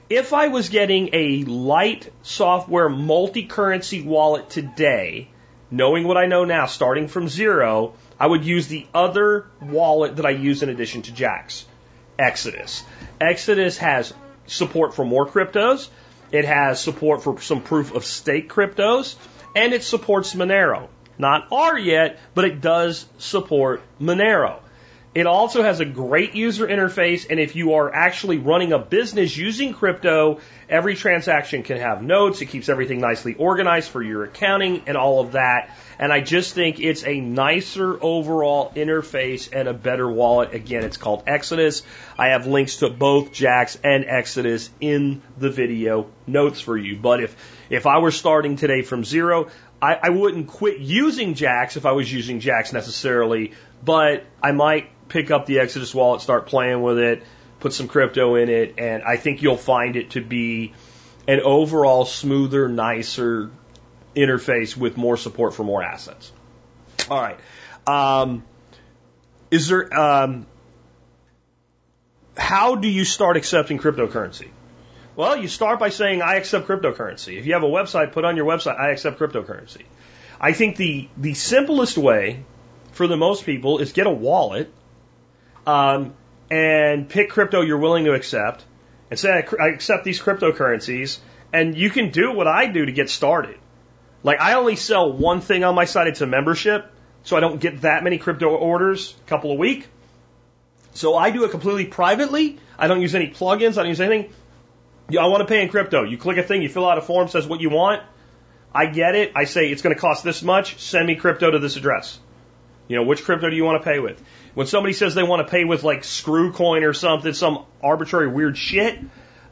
If I was getting a light software multi-currency wallet today, knowing what I know now, starting from zero, I would use the other wallet that I use in addition to Jaxx, Exodus. Exodus has support for more cryptos. It has support for some proof of stake cryptos, and it supports Monero. Not ARRR yet, but it does support Monero. It also has a great user interface, and if you are actually running a business using crypto, every transaction can have notes. It keeps everything nicely organized for your accounting and all of that. And I just think it's a nicer overall interface and a better wallet. Again, it's called Exodus. I have links to both Jaxx and Exodus in the video notes for you. But if, if I were starting today from zero, I, I wouldn't quit using Jaxx if I was using Jaxx necessarily, but I might pick up the Exodus wallet, start playing with it, put some crypto in it, and I think you'll find it to be an overall smoother, nicer interface with more support for more assets. All right. Um, is there, um, how do you start accepting cryptocurrency? Well, you start by saying, I accept cryptocurrency. If you have a website, put on your website, I accept cryptocurrency. I think the, the simplest way for the most people is get a wallet um, and pick crypto you're willing to accept and say, I accept these cryptocurrencies. And you can do what I do to get started. Like, I only sell one thing on my site, it's a membership. So I don't get that many crypto orders a couple a week. So I do it completely privately. I don't use any plugins. I don't use anything. I want to pay in crypto. You click a thing, you fill out a form, says what you want. I get it. I say it's going to cost this much. Send me crypto to this address. You know, which crypto do you want to pay with? When somebody says they want to pay with like Screwcoin or something, some arbitrary weird shit,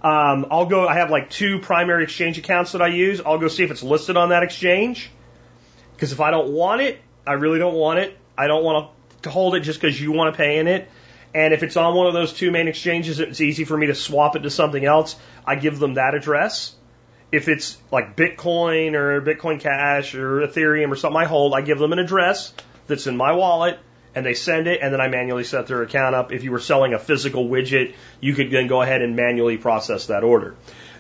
um, I'll go. I have like two primary exchange accounts that I use. I'll go see if it's listed on that exchange. Because if I don't want it, I really don't want it. I don't want to hold it just because you want to pay in it. And if it's on one of those two main exchanges, it's easy for me to swap it to something else. I give them that address. If it's like Bitcoin or Bitcoin Cash or Ethereum or something I hold, I give them an address that's in my wallet and they send it and then I manually set their account up. If you were selling a physical widget, you could then go ahead and manually process that order.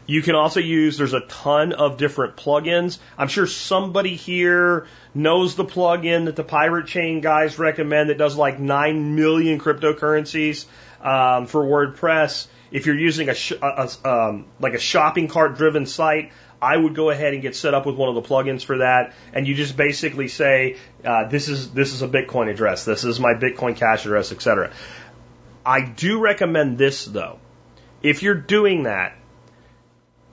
You can also use, there's a ton of different plugins. I'm sure somebody here knows the plugin that the Pirate Chain guys recommend that does like 9 million cryptocurrencies um, for WordPress. If you're using a, sh- a, a um, like a shopping cart driven site, I would go ahead and get set up with one of the plugins for that, and you just basically say, uh, "This is this is a Bitcoin address. This is my Bitcoin Cash address, etc." I do recommend this though. If you're doing that,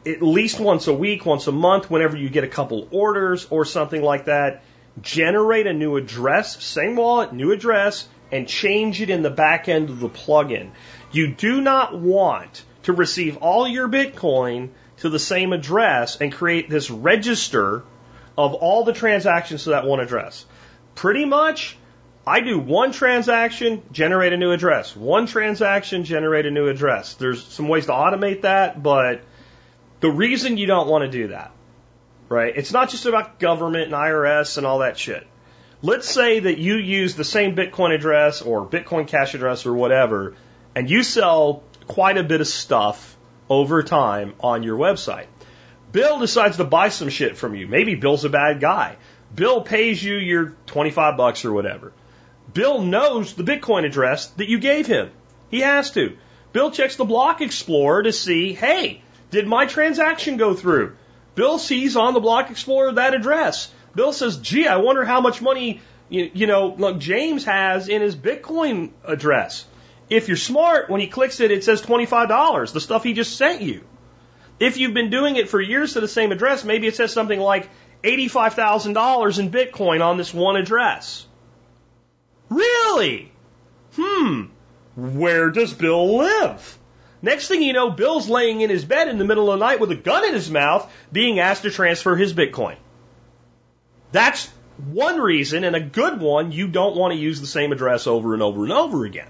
at least once a week, once a month, whenever you get a couple orders or something like that, generate a new address, same wallet, new address, and change it in the back end of the plugin. You do not want to receive all your Bitcoin to the same address and create this register of all the transactions to that one address. Pretty much, I do one transaction, generate a new address. One transaction, generate a new address. There's some ways to automate that, but the reason you don't want to do that, right? It's not just about government and IRS and all that shit. Let's say that you use the same Bitcoin address or Bitcoin Cash address or whatever, and you sell quite a bit of stuff over time on your website. Bill decides to buy some shit from you. Maybe Bill's a bad guy. Bill pays you your 25 bucks or whatever. Bill knows the Bitcoin address that you gave him. He has to. Bill checks the Block Explorer to see, hey, did my transaction go through? Bill sees on the Block Explorer that address. Bill says, gee, I wonder how much money, you, you know, look, James has in his Bitcoin address. If you're smart, when he clicks it, it says $25, the stuff he just sent you. If you've been doing it for years to the same address, maybe it says something like $85,000 in Bitcoin on this one address. Really? Hmm. Where does Bill live? Next thing you know, Bill's laying in his bed in the middle of the night with a gun in his mouth being asked to transfer his Bitcoin. That's one reason, and a good one, you don't want to use the same address over and over and over again.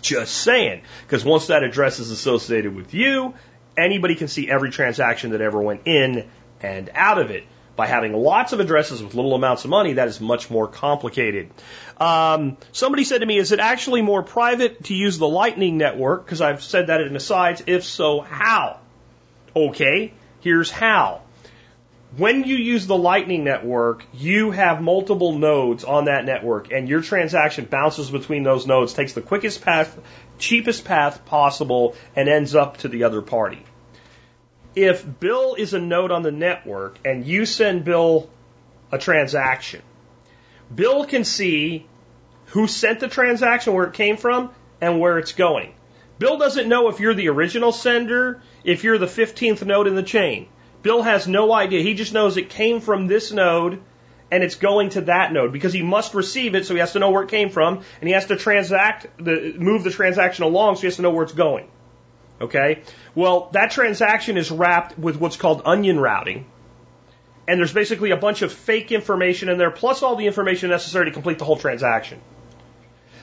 Just saying. Because once that address is associated with you, anybody can see every transaction that ever went in and out of it. By having lots of addresses with little amounts of money, that is much more complicated. Um, somebody said to me, is it actually more private to use the Lightning Network? Because I've said that in asides. If so, how? Okay, here's how. When you use the Lightning Network, you have multiple nodes on that network, and your transaction bounces between those nodes, takes the quickest path, cheapest path possible, and ends up to the other party if Bill is a node on the network and you send Bill a transaction, Bill can see who sent the transaction, where it came from, and where it's going. Bill doesn't know if you're the original sender, if you're the 15th node in the chain. Bill has no idea. He just knows it came from this node and it's going to that node because he must receive it, so he has to know where it came from, and he has to transact the move the transaction along, so he has to know where it's going. Okay? Well, that transaction is wrapped with what's called onion routing. And there's basically a bunch of fake information in there, plus all the information necessary to complete the whole transaction.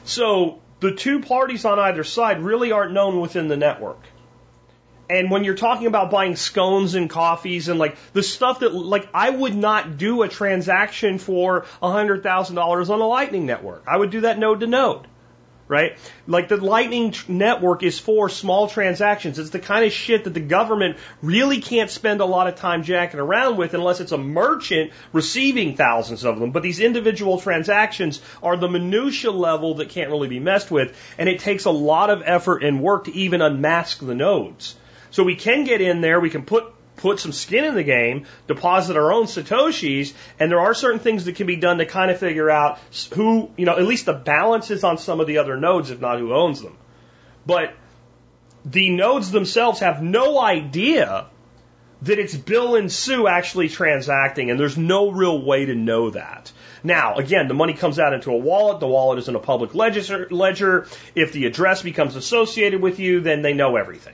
So the two parties on either side really aren't known within the network. And when you're talking about buying scones and coffees and like the stuff that, like, I would not do a transaction for $100,000 on a Lightning network. I would do that node to node right? Like the Lightning Network is for small transactions. It's the kind of shit that the government really can't spend a lot of time jacking around with unless it's a merchant receiving thousands of them. But these individual transactions are the minutia level that can't really be messed with, and it takes a lot of effort and work to even unmask the nodes. So we can get in there, we can put put some skin in the game, deposit our own Satoshis, and there are certain things that can be done to kind of figure out who, you know, at least the balance is on some of the other nodes, if not who owns them. But the nodes themselves have no idea that it's Bill and Sue actually transacting, and there's no real way to know that. Now, again, the money comes out into a wallet. The wallet is in a public ledger. If the address becomes associated with you, then they know everything.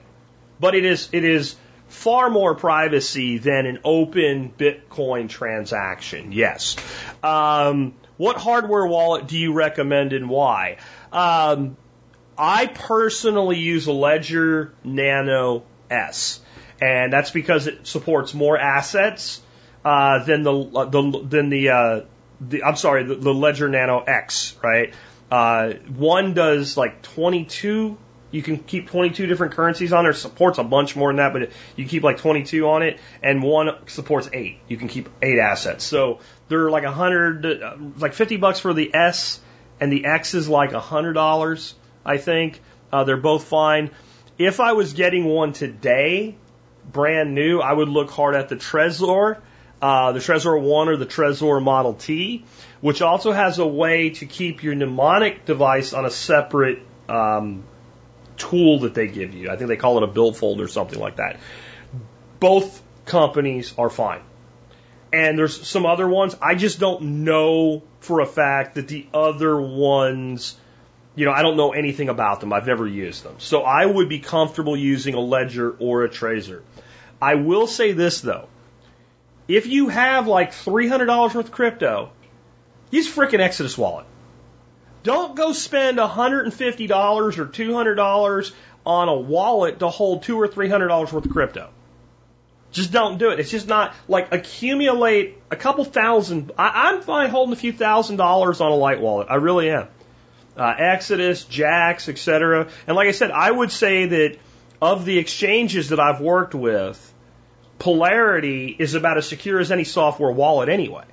But it is, it is far more privacy than an open Bitcoin transaction. Yes. Um, what hardware wallet do you recommend and why? Um, I personally use a Ledger Nano S, and that's because it supports more assets uh, than the, the than the uh, the I'm sorry the, the Ledger Nano X, right? Uh, one does like 22. You can keep 22 different currencies on there. Supports a bunch more than that, but you keep like 22 on it, and one supports eight. You can keep eight assets. So they're like a hundred, uh, like 50 bucks for the S, and the X is like a hundred dollars, I think. Uh, they're both fine. If I was getting one today, brand new, I would look hard at the Trezor, uh, the Trezor One or the Trezor Model T, which also has a way to keep your mnemonic device on a separate um, tool that they give you. I think they call it a build billfold or something like that. Both companies are fine. And there's some other ones. I just don't know for a fact that the other ones, you know, I don't know anything about them. I've never used them. So I would be comfortable using a ledger or a Trezor. I will say this though. If you have like $300 worth of crypto, use freaking Exodus wallet. Don't go spend $150 or $200 on a wallet to hold two or $300 worth of crypto. Just don't do it. It's just not like accumulate a couple thousand. I, I'm fine holding a few thousand dollars on a light wallet. I really am. Uh, Exodus, Jaxx, etc. And like I said, I would say that of the exchanges that I've worked with, Polarity is about as secure as any software wallet anyway.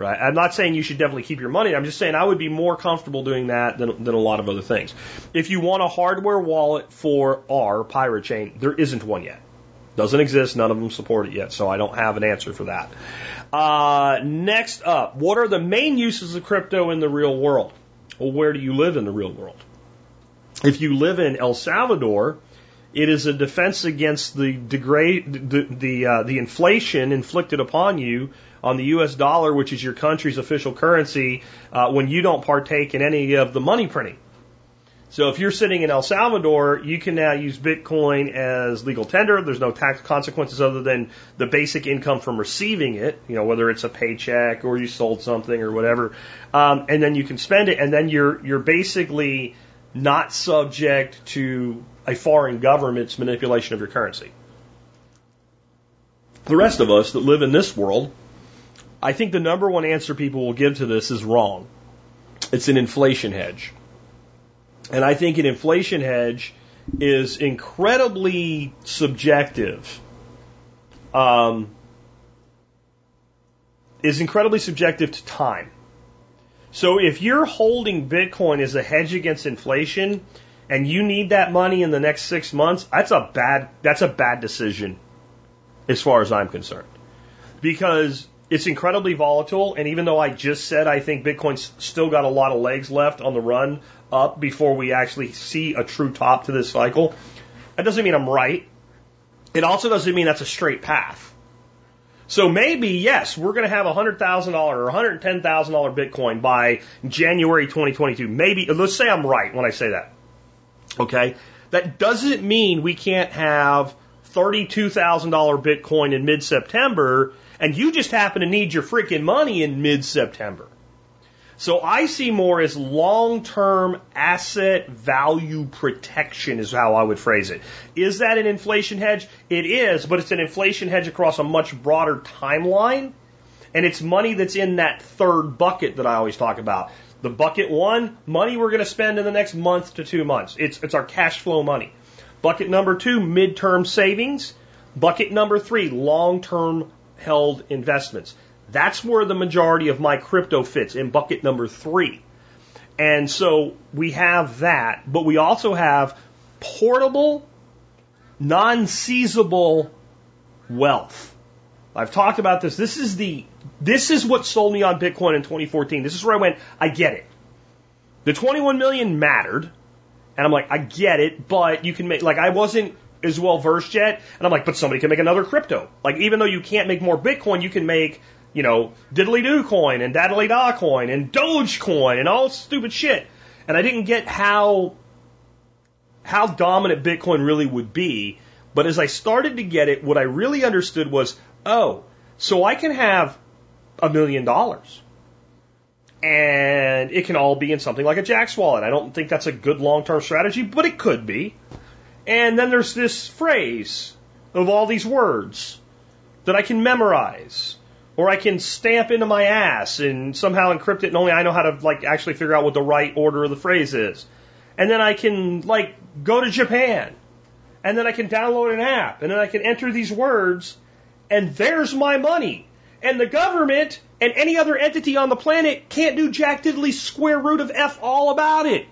Right? I'm not saying you should definitely keep your money. I'm just saying I would be more comfortable doing that than, than a lot of other things. If you want a hardware wallet for ARRR, Pirate Chain, there isn't one yet. Doesn't exist. None of them support it yet, so I don't have an answer for that. Uh, next up, what are the main uses of crypto in the real world? Well, where do you live in the real world? If you live in El Salvador, it is a defense against the degrade, the the, uh, the inflation inflicted upon you on the U.S. dollar, which is your country's official currency, uh, when you don't partake in any of the money printing. So if you're sitting in El Salvador, you can now use Bitcoin as legal tender. There's no tax consequences other than the basic income from receiving it, you know, whether it's a paycheck or you sold something or whatever. Um, and then you can spend it, and then you're you're basically not subject to a foreign government's manipulation of your currency. The rest of us that live in this world, I think the number one answer people will give to this is wrong. It's an inflation hedge. And I think an inflation hedge is incredibly subjective. Um, is incredibly subjective to time. So if you're holding Bitcoin as a hedge against inflation and you need that money in the next six months, that's a bad that's a bad decision as far as I'm concerned. Because it's incredibly volatile, and even though I just said I think Bitcoin's still got a lot of legs left on the run up before we actually see a true top to this cycle, that doesn't mean I'm right. It also doesn't mean that's a straight path. So maybe, yes, we're going to have a $100,000 or $110,000 Bitcoin by January 2022. Maybe, let's say I'm right when I say that. Okay? That doesn't mean we can't have $32,000 Bitcoin in mid September and you just happen to need your freaking money in mid September. So I see more as long-term asset value protection is how I would phrase it. Is that an inflation hedge? It is, but it's an inflation hedge across a much broader timeline. And it's money that's in that third bucket that I always talk about. The bucket one, money we're going to spend in the next month to two months. It's, it's our cash flow money. Bucket number two, midterm savings. Bucket number three, long-term held investments. That's where the majority of my crypto fits in bucket number three. And so we have that, but we also have portable, non seizable wealth. I've talked about this. This is the this is what sold me on Bitcoin in 2014. This is where I went, I get it. The 21 million mattered, and I'm like, I get it, but you can make like I wasn't as well versed yet, and I'm like, but somebody can make another crypto. Like even though you can't make more Bitcoin, you can make you know, diddly do coin and daddly da coin and Dogecoin and all stupid shit. And I didn't get how how dominant Bitcoin really would be. But as I started to get it, what I really understood was, oh, so I can have a million dollars. And it can all be in something like a Jaxx wallet. I don't think that's a good long term strategy, but it could be. And then there's this phrase of all these words that I can memorize or I can stamp into my ass and somehow encrypt it and only I know how to like actually figure out what the right order of the phrase is. And then I can like go to Japan and then I can download an app and then I can enter these words and there's my money. And the government and any other entity on the planet can't do jack diddly square root of F all about it.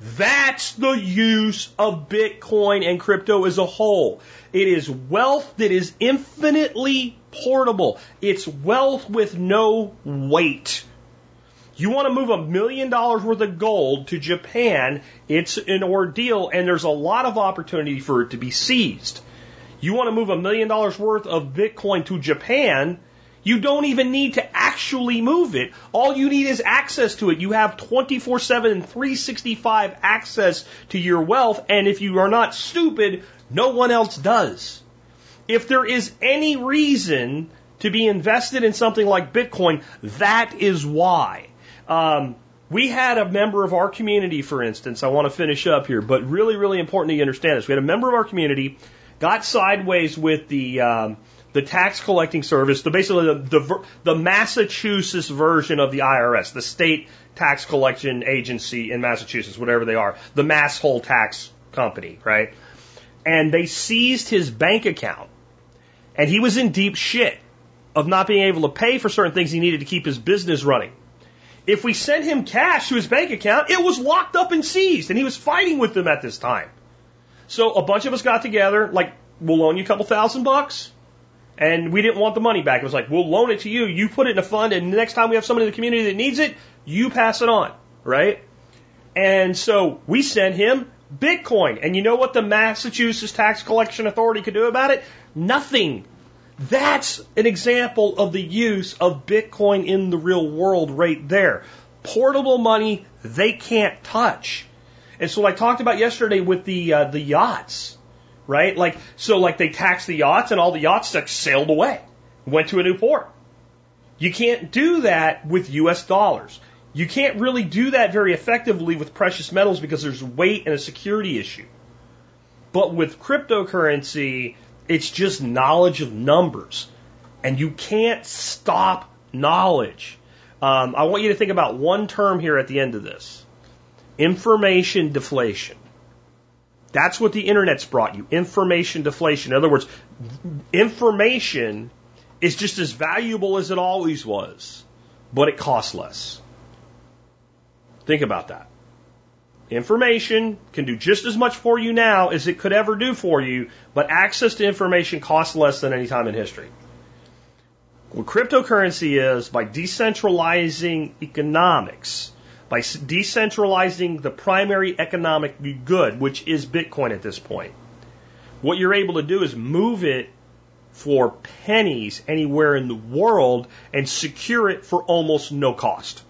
That's the use of Bitcoin and crypto as a whole. It is wealth that is infinitely portable. It's wealth with no weight. You want to move a million dollars worth of gold to Japan, it's an ordeal and there's a lot of opportunity for it to be seized. You want to move a million dollars worth of Bitcoin to Japan, you don't even need to actually move it. All you need is access to it. You have 24 7 and 365 access to your wealth, and if you are not stupid, no one else does. If there is any reason to be invested in something like Bitcoin, that is why. Um, we had a member of our community, for instance, I want to finish up here, but really, really important that you understand this. We had a member of our community got sideways with the um, the tax collecting service, the basically the, the the Massachusetts version of the IRS, the state tax collection agency in Massachusetts, whatever they are, the mass whole tax company, right? And they seized his bank account, and he was in deep shit of not being able to pay for certain things he needed to keep his business running. If we sent him cash to his bank account, it was locked up and seized, and he was fighting with them at this time. So a bunch of us got together, like, we'll loan you a couple thousand bucks. And we didn't want the money back. It was like, we'll loan it to you, you put it in a fund, and the next time we have somebody in the community that needs it, you pass it on, right? And so we sent him Bitcoin. And you know what the Massachusetts Tax Collection Authority could do about it? Nothing. That's an example of the use of Bitcoin in the real world right there. Portable money they can't touch. And so, I talked about yesterday with the uh, the yachts, right? Like so, like they taxed the yachts, and all the yachts like sailed away, went to a new port. You can't do that with U.S. dollars. You can't really do that very effectively with precious metals because there's weight and a security issue. But with cryptocurrency, it's just knowledge of numbers, and you can't stop knowledge. Um, I want you to think about one term here at the end of this Information deflation. That's what the internet's brought you. Information deflation. In other words, information is just as valuable as it always was, but it costs less. Think about that. Information can do just as much for you now as it could ever do for you, but access to information costs less than any time in history. What cryptocurrency is, by decentralizing economics, by decentralizing the primary economic good, which is Bitcoin at this point. What you're able to do is move it for pennies anywhere in the world and secure it for almost no cost.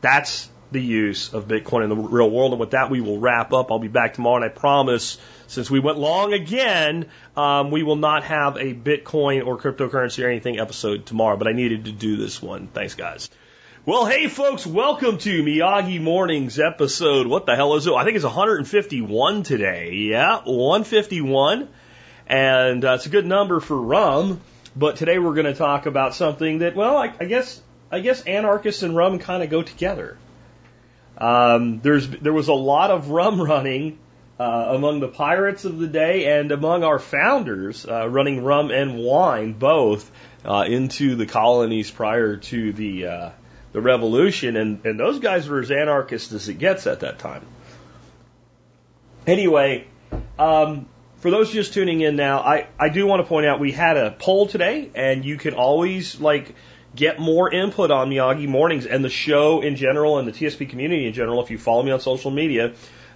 That's the use of Bitcoin in the real world. And with that, we will wrap up. I'll be back tomorrow, and I promise, since we went long again, um, we will not have a Bitcoin or cryptocurrency or anything episode tomorrow. But I needed to do this one. Thanks, guys. Well, hey folks, welcome to Miyagi Mornings episode. What the hell is it? I think it's 151 today. Yeah, 151. And uh, it's a good number for rum. But today we're going to talk about something that, well, I, I guess, I guess anarchists and rum kind of go together. Um, there's, there was a lot of rum running uh, among the pirates of the day and among our founders, uh, running rum and wine both uh, into the colonies prior to the uh, the revolution, and, and those guys were as anarchist as it gets at that time. Anyway, um, for those just tuning in now, I, I do want to point out we had a poll today, and you can always like get more input on Miyagi Mornings and the show in general and the TSP community in general if you follow me on social media.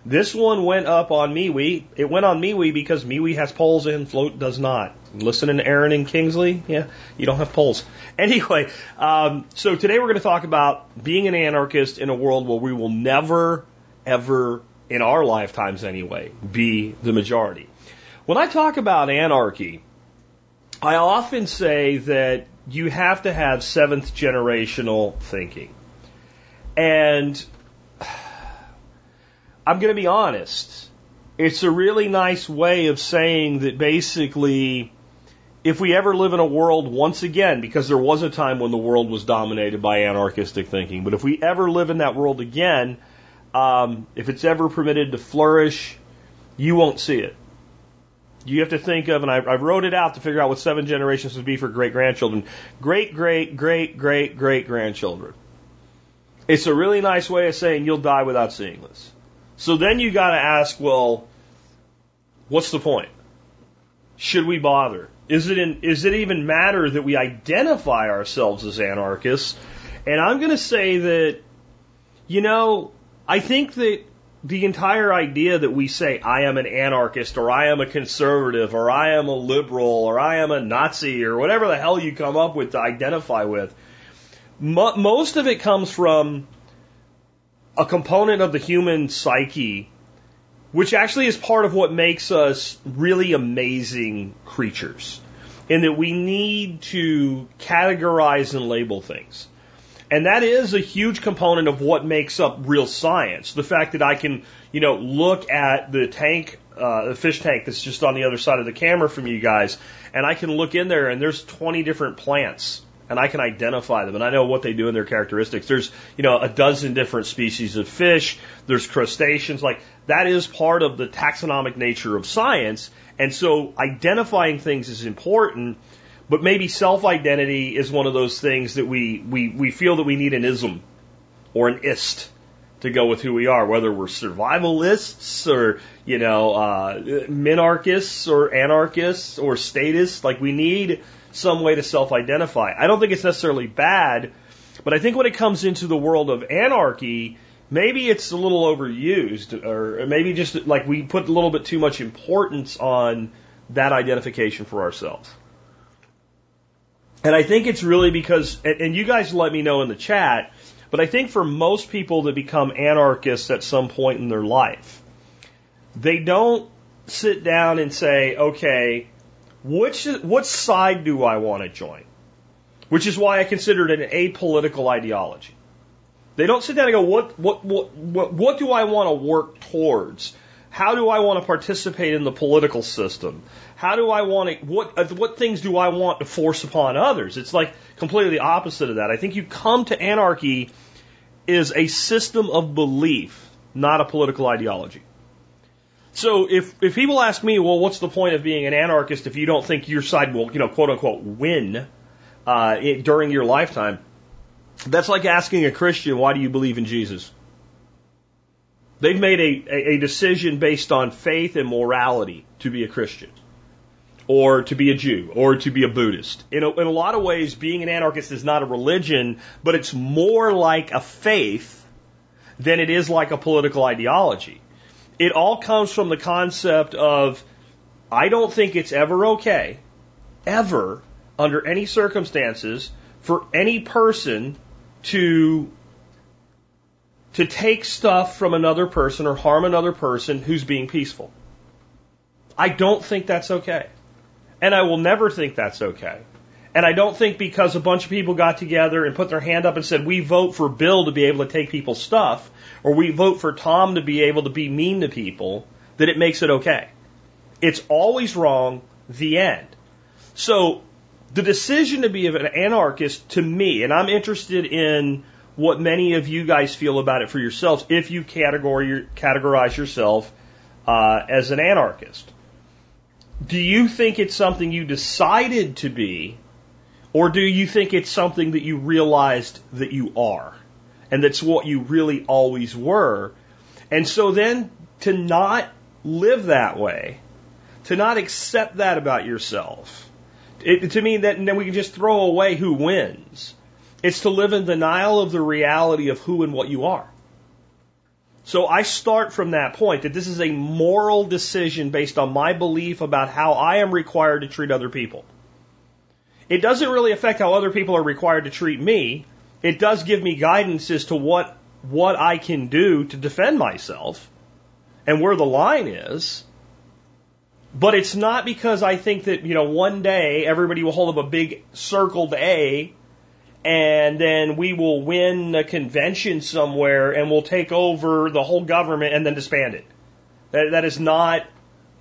This one went up on MeWe. It went on MeWe because MeWe has polls and Flote does not. Listening to Aaron and Kingsley, yeah, you don't have polls. [laughs] Anyway, um, so today we're going to talk about being an anarchist in a world where we will never, ever, in our lifetimes anyway, be the majority. When I talk about anarchy, I often say that you have to have seventh generational thinking. And I'm going to be honest. It's a really nice way of saying that basically, if we ever live in a world once again, because there was a time when the world was dominated by anarchistic thinking, but if we ever live in that world again, um, if it's ever permitted to flourish, you won't see it. You have to think of, and I, I wrote it out to figure out what seven generations would be for great grandchildren. Great, great, great, great, great grandchildren. It's a really nice way of saying you'll die without seeing this. So then you got to ask, well, what's the point? Should we bother? Is it in, is it even matter that we identify ourselves as anarchists? And I'm going to say that, you know, I think that the entire idea that we say, I am an anarchist, or I am a conservative, or I am a liberal, or I am a Nazi, or whatever the hell you come up with to identify with, mo- most of it comes from a component of the human psyche, which actually is part of what makes us really amazing creatures, in that we need to categorize and label things. And that is a huge component of what makes up real science. The fact that I can, you know, look at the tank, uh, the fish tank that's just on the other side of the camera from you guys, and I can look in there and there's 20 different plants and I can identify them and I know what they do and their characteristics. There's, you know, a dozen different species of fish. There's crustaceans. Like that is part of the taxonomic nature of science. And so identifying things is important but maybe self identity is one of those things that we, we, we feel that we need an ism or an ist to go with who we are, whether we're survivalists or, you know, uh, minarchists or anarchists or statists. Like we need some way to self identify. I don't think it's necessarily bad, but I think when it comes into the world of anarchy, maybe it's a little overused or maybe just like we put a little bit too much importance on that identification for ourselves. And I think it's really because, and you guys let me know in the chat, but I think for most people that become anarchists at some point in their life, they don't sit down and say, okay, which, what side do I want to join? Which is why I consider it an apolitical ideology. They don't sit down and go, what, what, what, what, what do I want to work towards? How do I want to participate in the political system? How do I want to, what, uh, what things do I want to force upon others? It's like completely the opposite of that. I think you come to anarchy is a system of belief, not a political ideology. So if, if people ask me, well, what's the point of being an anarchist if you don't think your side will, you know, quote unquote, win uh, it, during your lifetime? That's like asking a Christian, why do you believe in Jesus? They've made a, a, a decision based on faith and morality to be a Christian or to be a Jew or to be a Buddhist. In a, in a lot of ways, being an anarchist is not a religion, but it's more like a faith than it is like a political ideology. It all comes from the concept of I don't think it's ever okay, ever, under any circumstances, for any person to to take stuff from another person or harm another person who's being peaceful. I don't think that's okay. And I will never think that's okay. And I don't think because a bunch of people got together and put their hand up and said, we vote for Bill to be able to take people's stuff, or we vote for Tom to be able to be mean to people, that it makes it okay. It's always wrong, the end. So, the decision to be an anarchist to me, and I'm interested in what many of you guys feel about it for yourselves if you categorize, categorize yourself uh, as an anarchist. Do you think it's something you decided to be, or do you think it's something that you realized that you are? And that's what you really always were. And so then to not live that way, to not accept that about yourself, it, to me that then we can just throw away who wins. It's to live in denial of the reality of who and what you are. So I start from that point that this is a moral decision based on my belief about how I am required to treat other people. It doesn't really affect how other people are required to treat me. It does give me guidance as to what, what I can do to defend myself and where the line is. But it's not because I think that, you know, one day everybody will hold up a big circled A and then we will win a convention somewhere and we'll take over the whole government and then disband it. That, that is not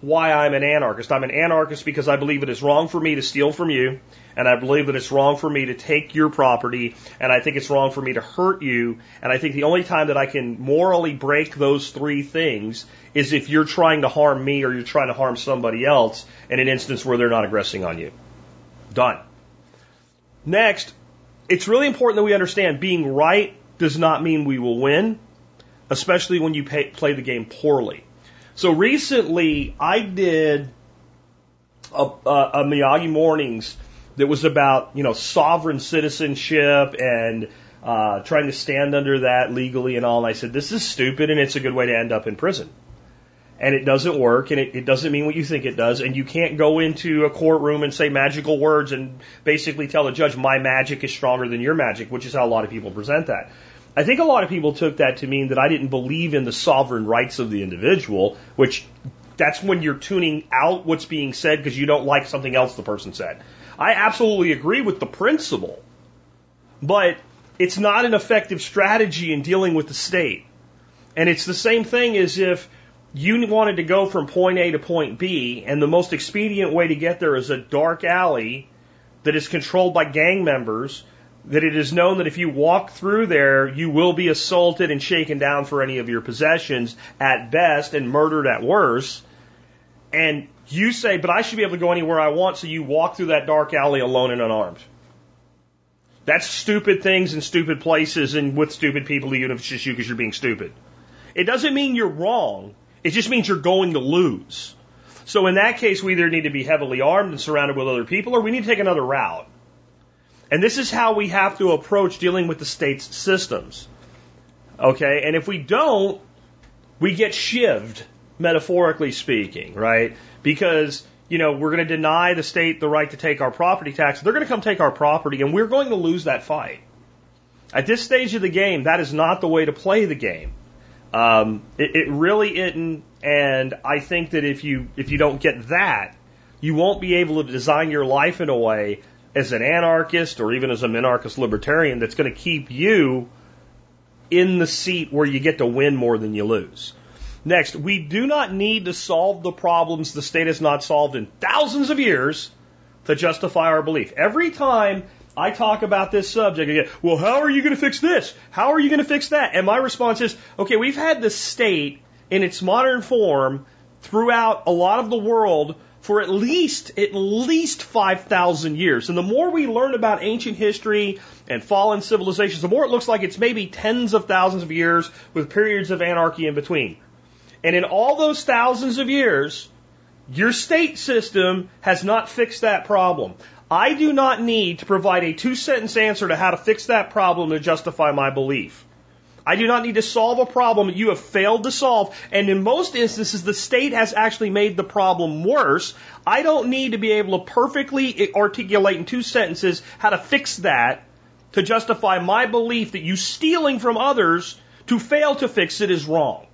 why I'm an anarchist. I'm an anarchist because I believe it is wrong for me to steal from you, and I believe that it's wrong for me to take your property, and I think it's wrong for me to hurt you, and I think the only time that I can morally break those three things is if you're trying to harm me or you're trying to harm somebody else in an instance where they're not aggressing on you. Done. Next, it's really important that we understand being right does not mean we will win, especially when you pay, play the game poorly. So recently, I did a, a, a Miyagi Mornings that was about you know sovereign citizenship and uh, trying to stand under that legally and all. And I said this is stupid and it's a good way to end up in prison. And it doesn't work, and it, it doesn't mean what you think it does. And you can't go into a courtroom and say magical words and basically tell the judge, my magic is stronger than your magic, which is how a lot of people present that. I think a lot of people took that to mean that I didn't believe in the sovereign rights of the individual, which that's when you're tuning out what's being said because you don't like something else the person said. I absolutely agree with the principle, but it's not an effective strategy in dealing with the state. And it's the same thing as if you wanted to go from point A to point B, and the most expedient way to get there is a dark alley that is controlled by gang members that it is known that if you walk through there, you will be assaulted and shaken down for any of your possessions at best and murdered at worst. And you say, but I should be able to go anywhere I want, so you walk through that dark alley alone and unarmed. That's stupid things in stupid places and with stupid people, even if it's just you because you're being stupid. It doesn't mean you're wrong. It just means you're going to lose. So in that case, we either need to be heavily armed and surrounded with other people, or we need to take another route. And this is how we have to approach dealing with the state's systems. Okay? And if we don't, we get shivved, metaphorically speaking, right? Because, you know, we're going to deny the state the right to take our property tax. They're going to come take our property, and we're going to lose that fight. At this stage of the game, that is not the way to play the game. Um, it, it really isn't, and I think that if you if you don't get that, you won't be able to design your life in a way as an anarchist or even as a minarchist libertarian that's going to keep you in the seat where you get to win more than you lose. Next, we do not need to solve the problems the state has not solved in thousands of years to justify our belief. Every time I talk about this subject, I get, well, how are you going to fix this? How are you going to fix that? And my response is, okay, we've had the state in its modern form throughout a lot of the world for at least at least 5,000 years. And the more we learn about ancient history and fallen civilizations, the more it looks like it's maybe tens of thousands of years with periods of anarchy in between. And in all those thousands of years, your state system has not fixed that problem. I do not need to provide a two sentence answer to how to fix that problem to justify my belief. I do not need to solve a problem you have failed to solve. And in most instances, the state has actually made the problem worse. I don't need to be able to perfectly articulate in two sentences how to fix that to justify my belief that you stealing from others to fail to fix it is wrong.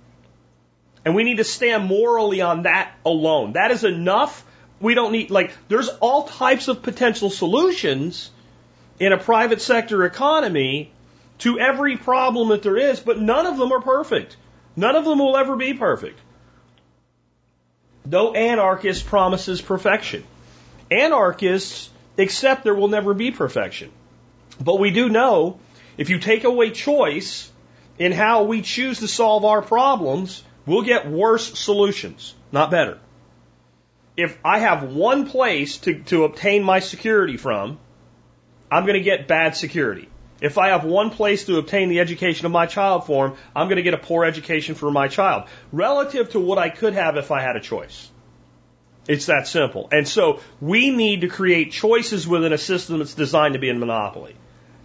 And we need to stand morally on that alone. That is enough. We don't need, like, there's all types of potential solutions in a private sector economy to every problem that there is, but none of them are perfect. None of them will ever be perfect. No anarchist promises perfection. Anarchists accept there will never be perfection. But we do know if you take away choice in how we choose to solve our problems, we'll get worse solutions, not better. If I have one place to, to obtain my security from, I'm going to get bad security. If I have one place to obtain the education of my child from, I'm going to get a poor education for my child relative to what I could have if I had a choice. It's that simple. And so we need to create choices within a system that's designed to be a monopoly.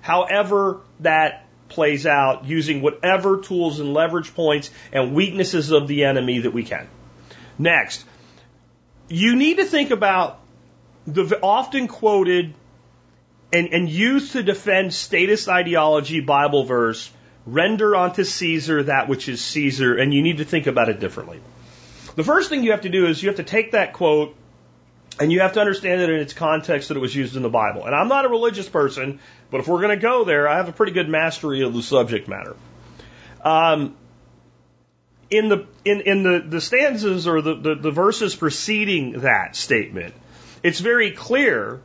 However that plays out using whatever tools and leverage points and weaknesses of the enemy that we can. Next, you need to think about the often quoted and, and used to defend statist ideology Bible verse, render unto Caesar that which is Caesar, and you need to think about it differently. The first thing you have to do is you have to take that quote and you have to understand it in its context that it was used in the Bible. And I'm not a religious person, but if we're going to go there, I have a pretty good mastery of the subject matter. Um, in the in, in the, the stanzas or the, the, the verses preceding that statement, it's very clear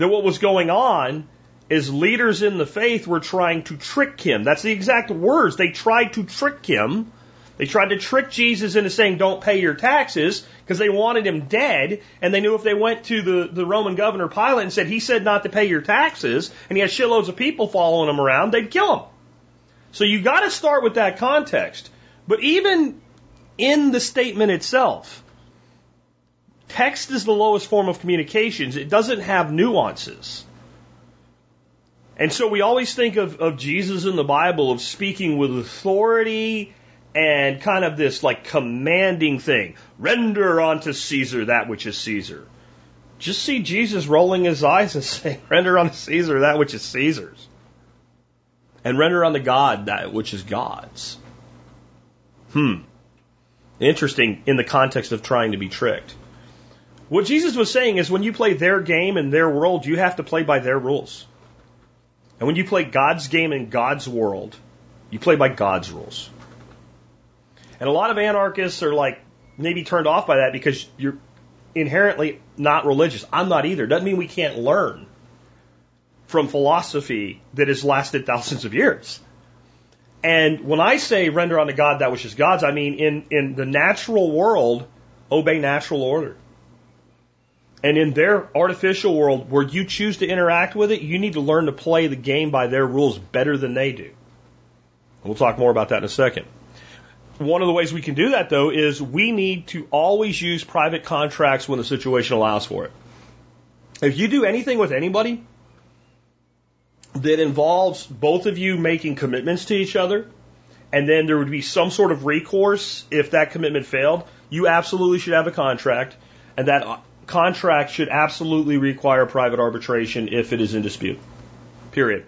that what was going on is leaders in the faith were trying to trick him. That's the exact words. They tried to trick him. They tried to trick Jesus into saying, don't pay your taxes, because they wanted him dead, and they knew if they went to the, the Roman governor Pilate and said, he said not to pay your taxes, and he had shitloads of people following him around, they'd kill him. So you gotta start with that context. But even in the statement itself, text is the lowest form of communications. It doesn't have nuances. And so we always think of, of Jesus in the Bible of speaking with authority and kind of this like commanding thing. Render unto Caesar that which is Caesar. Just see Jesus rolling his eyes and [laughs] saying, Render unto Caesar that which is Caesar's. And render unto God that which is God's. Hmm. Interesting in the context of trying to be tricked. What Jesus was saying is when you play their game in their world, you have to play by their rules. And when you play God's game in God's world, you play by God's rules. And a lot of anarchists are like maybe turned off by that because you're inherently not religious. I'm not either. Doesn't mean we can't learn from philosophy that has lasted thousands of years. And when I say render unto God that which is God's, I mean in, in the natural world, obey natural order. And in their artificial world, where you choose to interact with it, you need to learn to play the game by their rules better than they do. We'll talk more about that in a second. One of the ways we can do that, though, is we need to always use private contracts when the situation allows for it. If you do anything with anybody that involves both of you making commitments to each other, and then there would be some sort of recourse if that commitment failed, you absolutely should have a contract, and that contract should absolutely require private arbitration if it is in dispute. Period.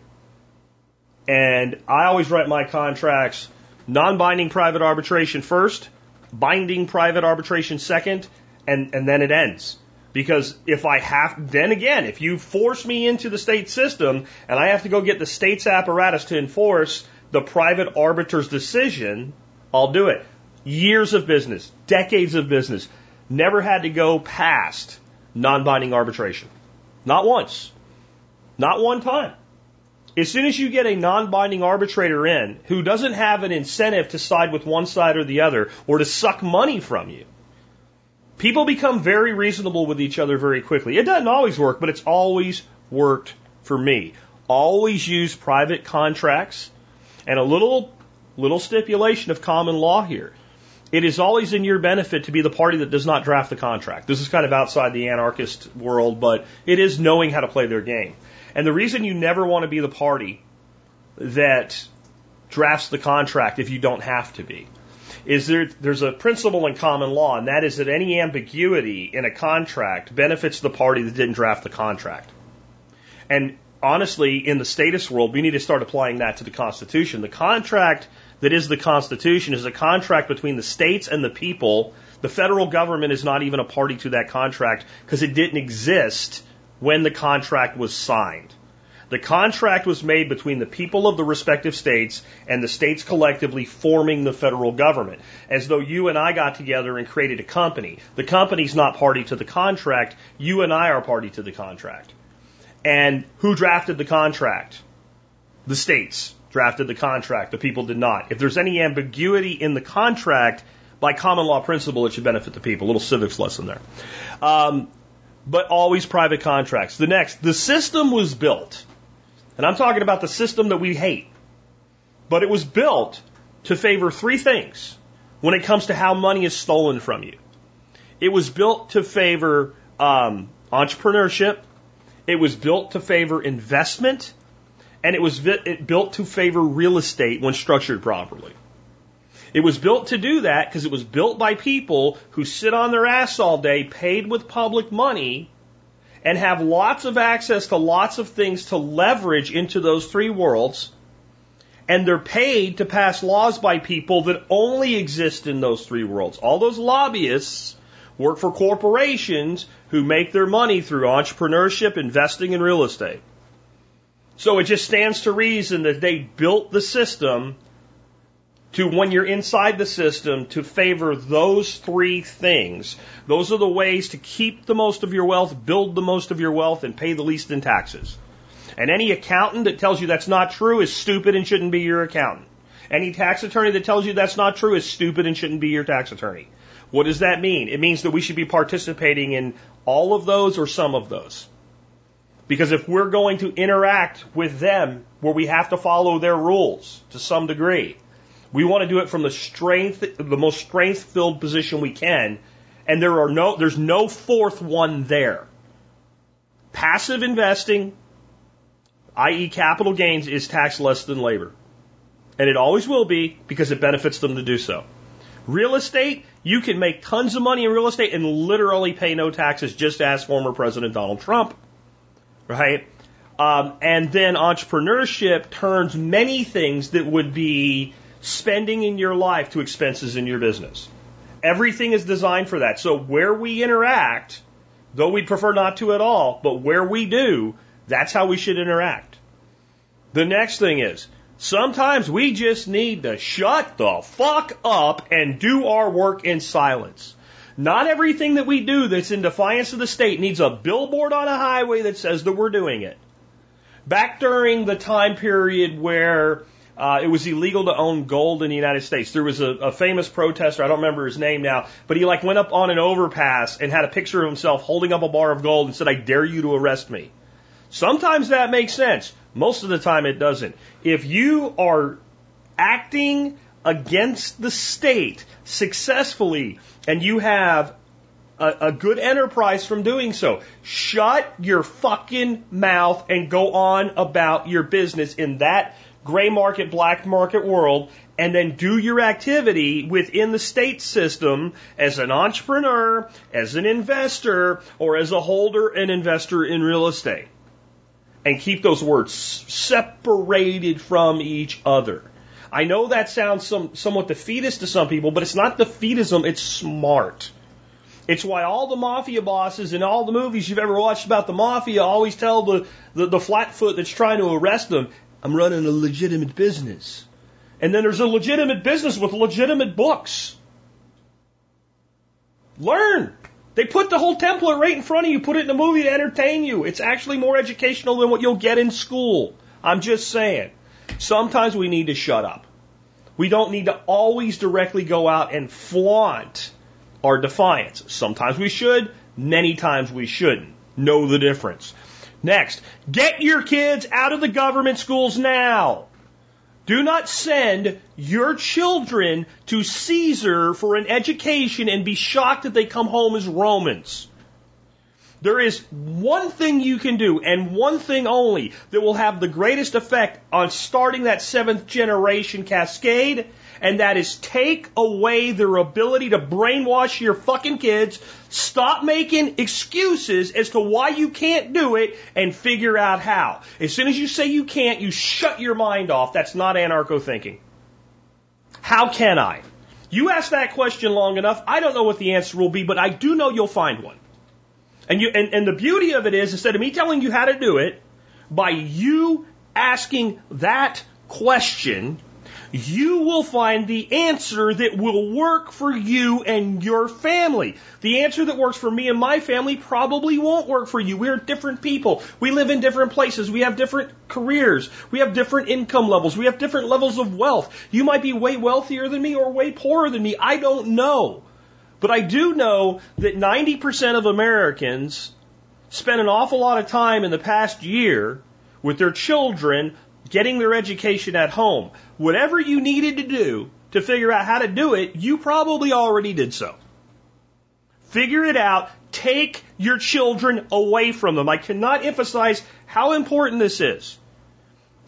And I always write my contracts non binding private arbitration first, binding private arbitration second, and, and then it ends. Because if I have, then again, if you force me into the state system and I have to go get the state's apparatus to enforce the private arbiter's decision, I'll do it. Years of business, decades of business, never had to go past non binding arbitration. Not once. Not one time. As soon as you get a non binding arbitrator in who doesn't have an incentive to side with one side or the other or to suck money from you, people become very reasonable with each other very quickly. It doesn't always work, but it's always worked for me. Always use private contracts and a little little stipulation of common law here. It is always in your benefit to be the party that does not draft the contract. This is kind of outside the anarchist world, but it is knowing how to play their game. And the reason you never want to be the party that drafts the contract if you don't have to be is there, there's a principle in common law, and that is that any ambiguity in a contract benefits the party that didn't draft the contract. And honestly, in the status world, we need to start applying that to the Constitution. The contract that is the Constitution is a contract between the states and the people. The federal government is not even a party to that contract because it didn't exist when the contract was signed. The contract was made between the people of the respective states and the states collectively forming the federal government, as though you and I got together and created a company. The company's not party to the contract, you and I are party to the contract. And who drafted the contract? The states drafted the contract. The people did not. If there's any ambiguity in the contract, by common law principle, it should benefit the people. A little civics lesson there. Um, but always private contracts. The next, the system was built, and I'm talking about the system that we hate, but it was built to favor three things when it comes to how money is stolen from you. It was built to favor um, entrepreneurship. It was built to favor investment, and it was built to favor real estate when structured properly. It was built to do that because it was built by people who sit on their ass all day, paid with public money, and have lots of access to lots of things to leverage into those three worlds. And they're paid to pass laws by people that only exist in those three worlds. All those lobbyists work for corporations who make their money through entrepreneurship, investing in real estate. So it just stands to reason that they built the system to when you're inside the system to favor those three things. Those are the ways to keep the most of your wealth, build the most of your wealth, and pay the least in taxes. And any accountant that tells you that's not true is stupid and shouldn't be your accountant. Any tax attorney that tells you that's not true is stupid and shouldn't be your tax attorney. What does that mean? It means that we should be participating in all of those or some of those. Because if we're going to interact with them where we have to follow their rules to some degree, we want to do it from the strength, the most strength filled position we can. And there are no, there's no fourth one there. Passive investing, i.e. capital gains, is taxed less than labor. And it always will be because it benefits them to do so. Real estate, you can make tons of money in real estate and literally pay no taxes, just as former President Donald Trump. Right? Um, and then entrepreneurship turns many things that would be spending in your life to expenses in your business. Everything is designed for that. So where we interact, though we'd prefer not to at all, but where we do, that's how we should interact. The next thing is, sometimes we just need to shut the fuck up and do our work in silence. Not everything that we do that's in defiance of the state needs a billboard on a highway that says that we're doing it. Back during the time period where uh, it was illegal to own gold in the United States. There was a, a famous protester, I don't remember his name now, but he like went up on an overpass and had a picture of himself holding up a bar of gold and said, I dare you to arrest me. Sometimes that makes sense. Most of the time it doesn't. If you are acting against the state successfully and you have a, a, good enterprise from doing so. Shut your fucking mouth and go on about your business in that gray market, black market world, and then do your activity within the state system as an entrepreneur, as an investor, or as a holder and investor in real estate. And keep those words separated from each other. I know that sounds some, somewhat defeatist to some people, but it's not defeatism, it's smart. It's why all the mafia bosses in all the movies you've ever watched about the mafia always tell the, the, the flatfoot that's trying to arrest them, I'm running a legitimate business. And then there's a legitimate business with legitimate books. Learn. They put the whole template right in front of you, put it in the movie to entertain you. It's actually more educational than what you'll get in school. I'm just saying. Sometimes we need to shut up. We don't need to always directly go out and flaunt our defiance. Sometimes we should, many times we shouldn't. Know the difference. Next, get your kids out of the government schools now. Do not send your children to Caesar for an education and be shocked that they come home as Romans. There is one thing you can do and one thing only that will have the greatest effect on starting that seventh generation cascade, and that is take away their ability to brainwash your fucking kids. Stop making excuses as to why you can't do it and figure out how. As soon as you say you can't, you shut your mind off. That's not anarcho thinking. How can I? You ask that question long enough, I don't know what the answer will be, but I do know you'll find one. And you and, and the beauty of it is instead of me telling you how to do it, by you asking that question, you will find the answer that will work for you and your family. The answer that works for me and my family probably won't work for you. We're different people. We live in different places. We have different careers. We have different income levels. We have different levels of wealth. You might be way wealthier than me or way poorer than me. I don't know. But I do know that 90% of Americans spent an awful lot of time in the past year with their children getting their education at home. Whatever you needed to do to figure out how to do it, you probably already did so. Figure it out. Take your children away from them. I cannot emphasize how important this is.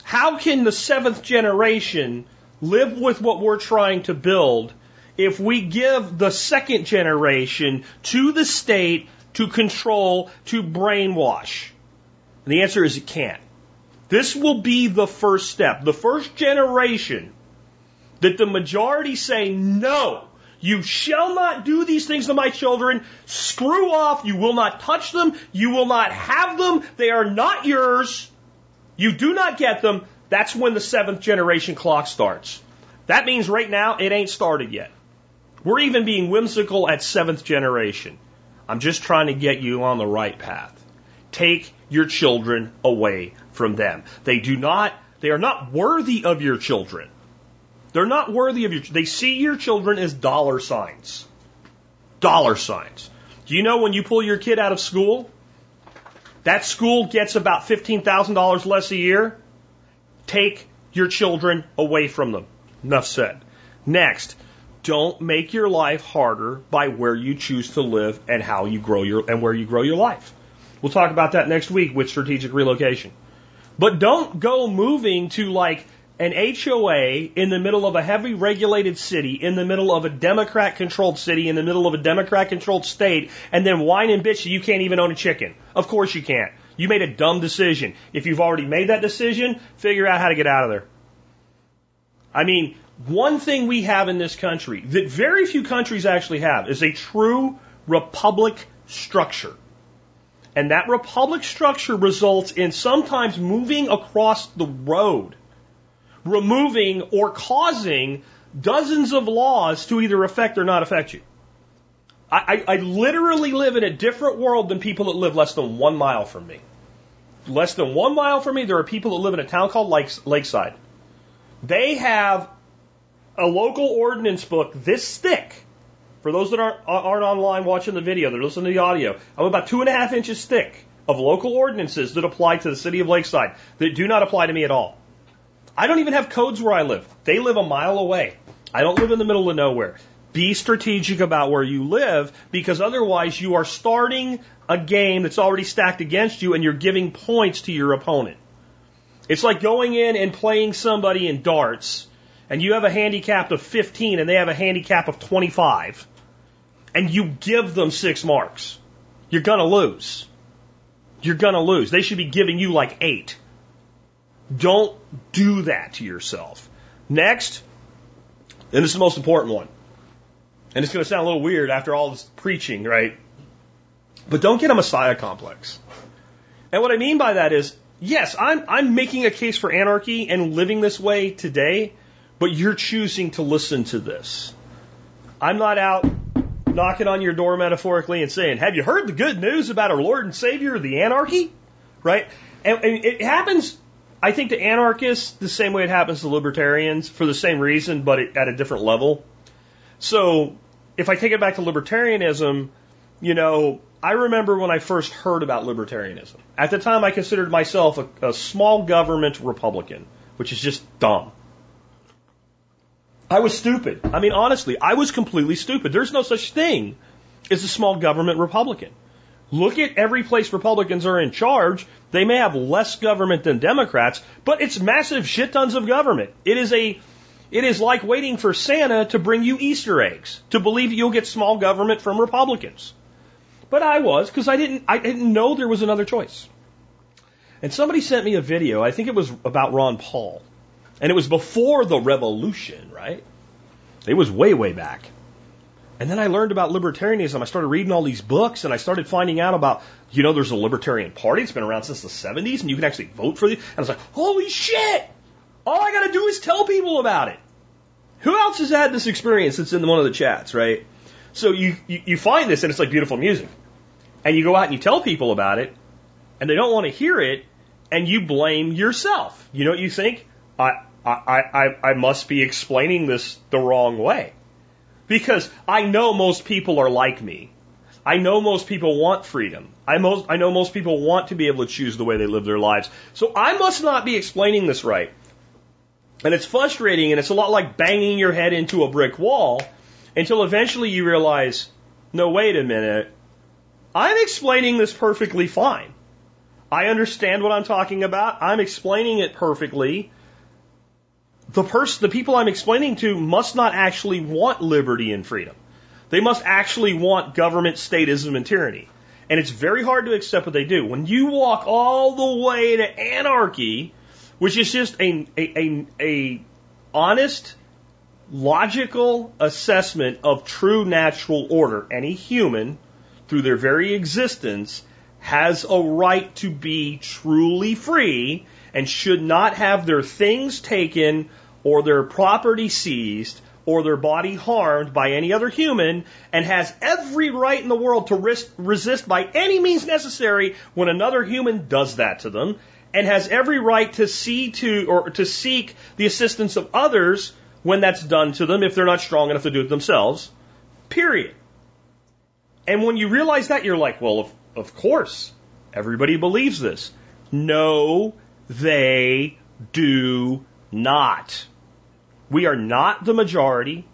How can the seventh generation live with what we're trying to build if we give the second generation to the state to control, to brainwash? And the answer is it can't. This will be the first step. The first generation that the majority say, no, you shall not do these things to my children. Screw off. You will not touch them. You will not have them. They are not yours. You do not get them. That's when the seventh generation clock starts. That means right now it ain't started yet. We're even being whimsical at seventh generation. I'm just trying to get you on the right path. Take your children away from them. They do not, they are not worthy of your children. They're not worthy of your, they see your children as dollar signs. Dollar signs. Do you know when you pull your kid out of school, that school gets about $15,000 less a year? Take your children away from them. Enough said. Next, don't make your life harder by where you choose to live and how you grow your, and where you grow your life. We'll talk about that next week with strategic relocation. But don't go moving to like an HOA in the middle of a heavy regulated city, in the middle of a Democrat controlled city, in the middle of a Democrat controlled state, and then whine and bitch that you can't even own a chicken. Of course you can't. You made a dumb decision. If you've already made that decision, figure out how to get out of there. I mean, one thing we have in this country that very few countries actually have is a true republic structure. And that republic structure results in sometimes moving across the road removing or causing dozens of laws to either affect or not affect you. I, I, I literally live in a different world than people that live less than one mile from me. Less than one mile from me, there are people that live in a town called Lakes, Lakeside. They have a local ordinance book this thick. For those that aren't, aren't online watching the video, they're listening to the audio. I'm about two and a half inches thick of local ordinances that apply to the city of Lakeside that do not apply to me at all. I don't even have codes where I live. They live a mile away. I don't live in the middle of nowhere. Be strategic about where you live because otherwise you are starting a game that's already stacked against you and you're giving points to your opponent. It's like going in and playing somebody in darts and you have a handicap of 15 and they have a handicap of 25 and you give them six marks. You're gonna lose. You're gonna lose. They should be giving you like eight. Don't do that to yourself. Next, and this is the most important one, and it's going to sound a little weird after all this preaching, right? But don't get a messiah complex. And what I mean by that is, yes, I'm, I'm making a case for anarchy and living this way today, but you're choosing to listen to this. I'm not out knocking on your door metaphorically and saying, Have you heard the good news about our Lord and Savior, the anarchy? Right? And, and it happens I think to anarchists, the same way it happens to libertarians for the same reason, but at a different level. So if I take it back to libertarianism, you know, I remember when I first heard about libertarianism. At the time, I considered myself a, a small government Republican, which is just dumb. I was stupid. I mean, honestly, I was completely stupid. There's no such thing as a small government Republican. Look at every place Republicans are in charge. They may have less government than Democrats, but it's massive shit tons of government. It is a, it is like waiting for Santa to bring you Easter eggs to believe you'll get small government from Republicans. But I was because I didn't, I didn't know there was another choice. And somebody sent me a video. I think it was about Ron Paul, and it was before the revolution, right? It was way, way back. And then I learned about libertarianism. I started reading all these books and I started finding out about, you know, there's a libertarian party. It's been around since the 70s and you can actually vote for it. And I was like, holy shit! All I gotta do is tell people about it. Who else has had this experience that's in one of the chats, right? So you, you, you find this and it's like beautiful music. And you go out and you tell people about it and they don't want to hear it and you blame yourself. You know what you think? I, I, I, I must be explaining this the wrong way. Because I know most people are like me. I know most people want freedom. I, most, I know most people want to be able to choose the way they live their lives. So I must not be explaining this right. And it's frustrating and it's a lot like banging your head into a brick wall until eventually you realize, no, wait a minute. I'm explaining this perfectly fine. I understand what I'm talking about. I'm explaining it perfectly the person, the people I'm explaining to must not actually want liberty and freedom. They must actually want government, statism, and tyranny. And it's very hard to accept what they do. When you walk all the way to anarchy, which is just a, a, a, a honest, logical assessment of true natural order. Any human, through their very existence, has a right to be truly free and should not have their things taken or their property seized or their body harmed by any other human and has every right in the world to risk, resist by any means necessary when another human does that to them and has every right to see to or to seek the assistance of others when that's done to them if they're not strong enough to do it themselves. Period. And when you realize that, you're like, well, of, of course, everybody believes this. No, they do not. We are not the majority.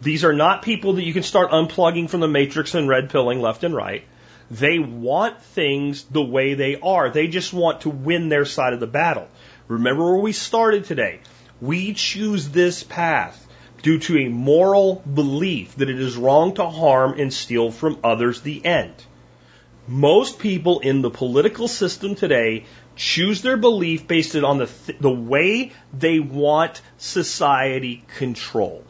These are not people that you can start unplugging from the matrix and red pilling left and right. They want things the way they are. They just want to win their side of the battle. Remember where we started today. We choose this path due to a moral belief that it is wrong to harm and steal from others, the end. Most people in the political system today choose their belief based on the, th- the way they want society controlled.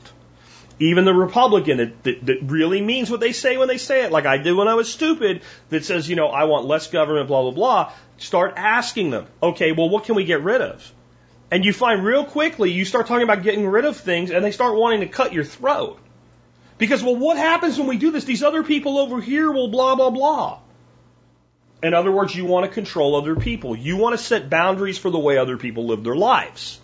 Even the Republican that, that, that, really means what they say when they say it, like I did when I was stupid, that says, you know, I want less government, blah, blah, blah, start asking them, okay, well, what can we get rid of? And you find real quickly, you start talking about getting rid of things and they start wanting to cut your throat. Because, well, what happens when we do this? These other people over here will blah, blah, blah. In other words, you want to control other people. You want to set boundaries for the way other people live their lives.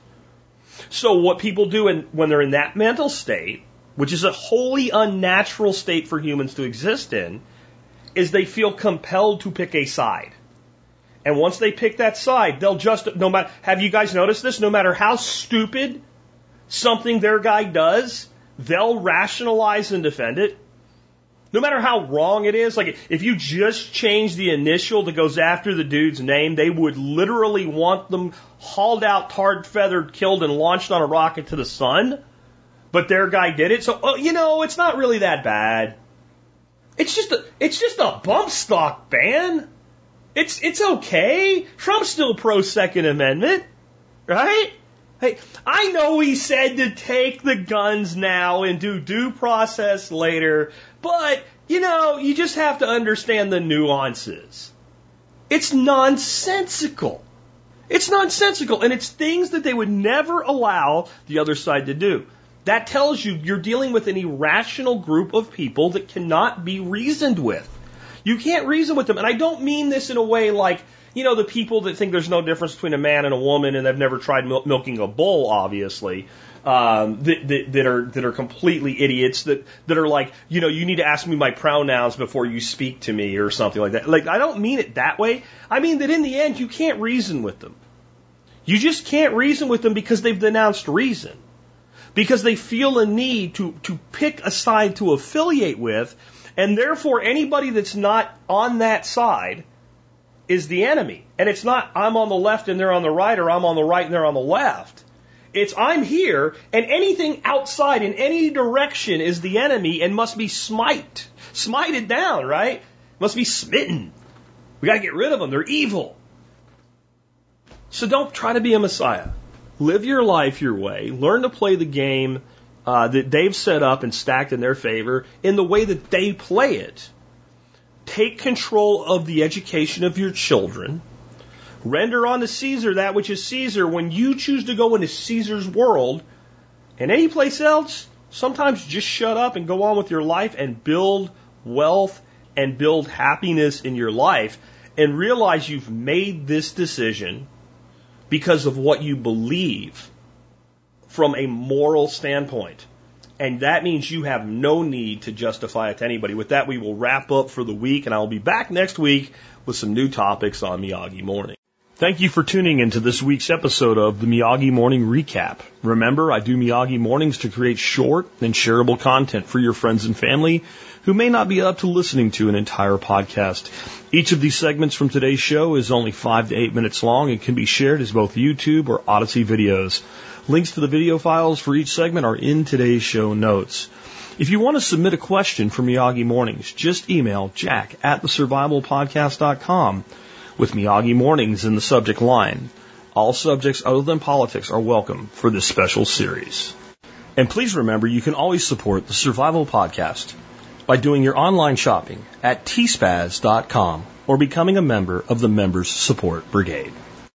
So what people do in, when they're in that mental state, which is a wholly unnatural state for humans to exist in, is they feel compelled to pick a side. And once they pick that side, they'll just, no matter, have you guys noticed this? No matter how stupid something their guy does, they'll rationalize and defend it. No matter how wrong it is, like if you just change the initial that goes after the dude's name, they would literally want them hauled out, tarred, feathered, killed, and launched on a rocket to the sun. But their guy did it, so oh, you know it's not really that bad. It's just a it's just a bump stock ban. It's it's okay. Trump's still pro Second Amendment, right? Hey, I know he said to take the guns now and do due process later, but, you know, you just have to understand the nuances. It's nonsensical. It's nonsensical, and it's things that they would never allow the other side to do. That tells you you're dealing with an irrational group of people that cannot be reasoned with. You can't reason with them, and I don't mean this in a way like, you know, the people that think there's no difference between a man and a woman and they've never tried mil- milking a bull, obviously, um, that, that, that are that are completely idiots. That that are like, you know, you need to ask me my pronouns before you speak to me or something like that. Like, I don't mean it that way. I mean that in the end, you can't reason with them. You just can't reason with them because they've denounced reason. Because they feel a need to, to pick a side to affiliate with, and therefore anybody that's not on that side is the enemy. And it's not I'm on the left and they're on the right, or I'm on the right and they're on the left. It's I'm here, and anything outside in any direction is the enemy and must be smite, smited down, right? Must be smitten. We got to get rid of them. They're evil. So don't try to be a messiah. Live your life your way. Learn to play the game uh, that they've set up and stacked in their favor in the way that they play it take control of the education of your children, render unto Caesar that which is Caesar when you choose to go into Caesar's world and any place else, sometimes just shut up and go on with your life and build wealth and build happiness in your life and realize you've made this decision because of what you believe from a moral standpoint. And that means you have no need to justify it to anybody. With that, we will wrap up for the week, and I will be back next week with some new topics on Miyagi Morning. Thank you for tuning into this week's episode of the Miyagi Morning Recap. Remember, I do Miyagi Mornings to create short and shareable content for your friends and family who may not be up to listening to an entire podcast. Each of these segments from today's show is only five to eight minutes long and can be shared as both YouTube or Odysee videos. Links to the video files for each segment are in today's show notes. If you want to submit a question for Miyagi Mornings, just email jack at thesurvivalpodcast.com with Miyagi Mornings in the subject line. All subjects other than politics are welcome for this special series. And please remember you can always support the Survival Podcast by doing your online shopping at tspaz.com or becoming a member of the Members Support Brigade.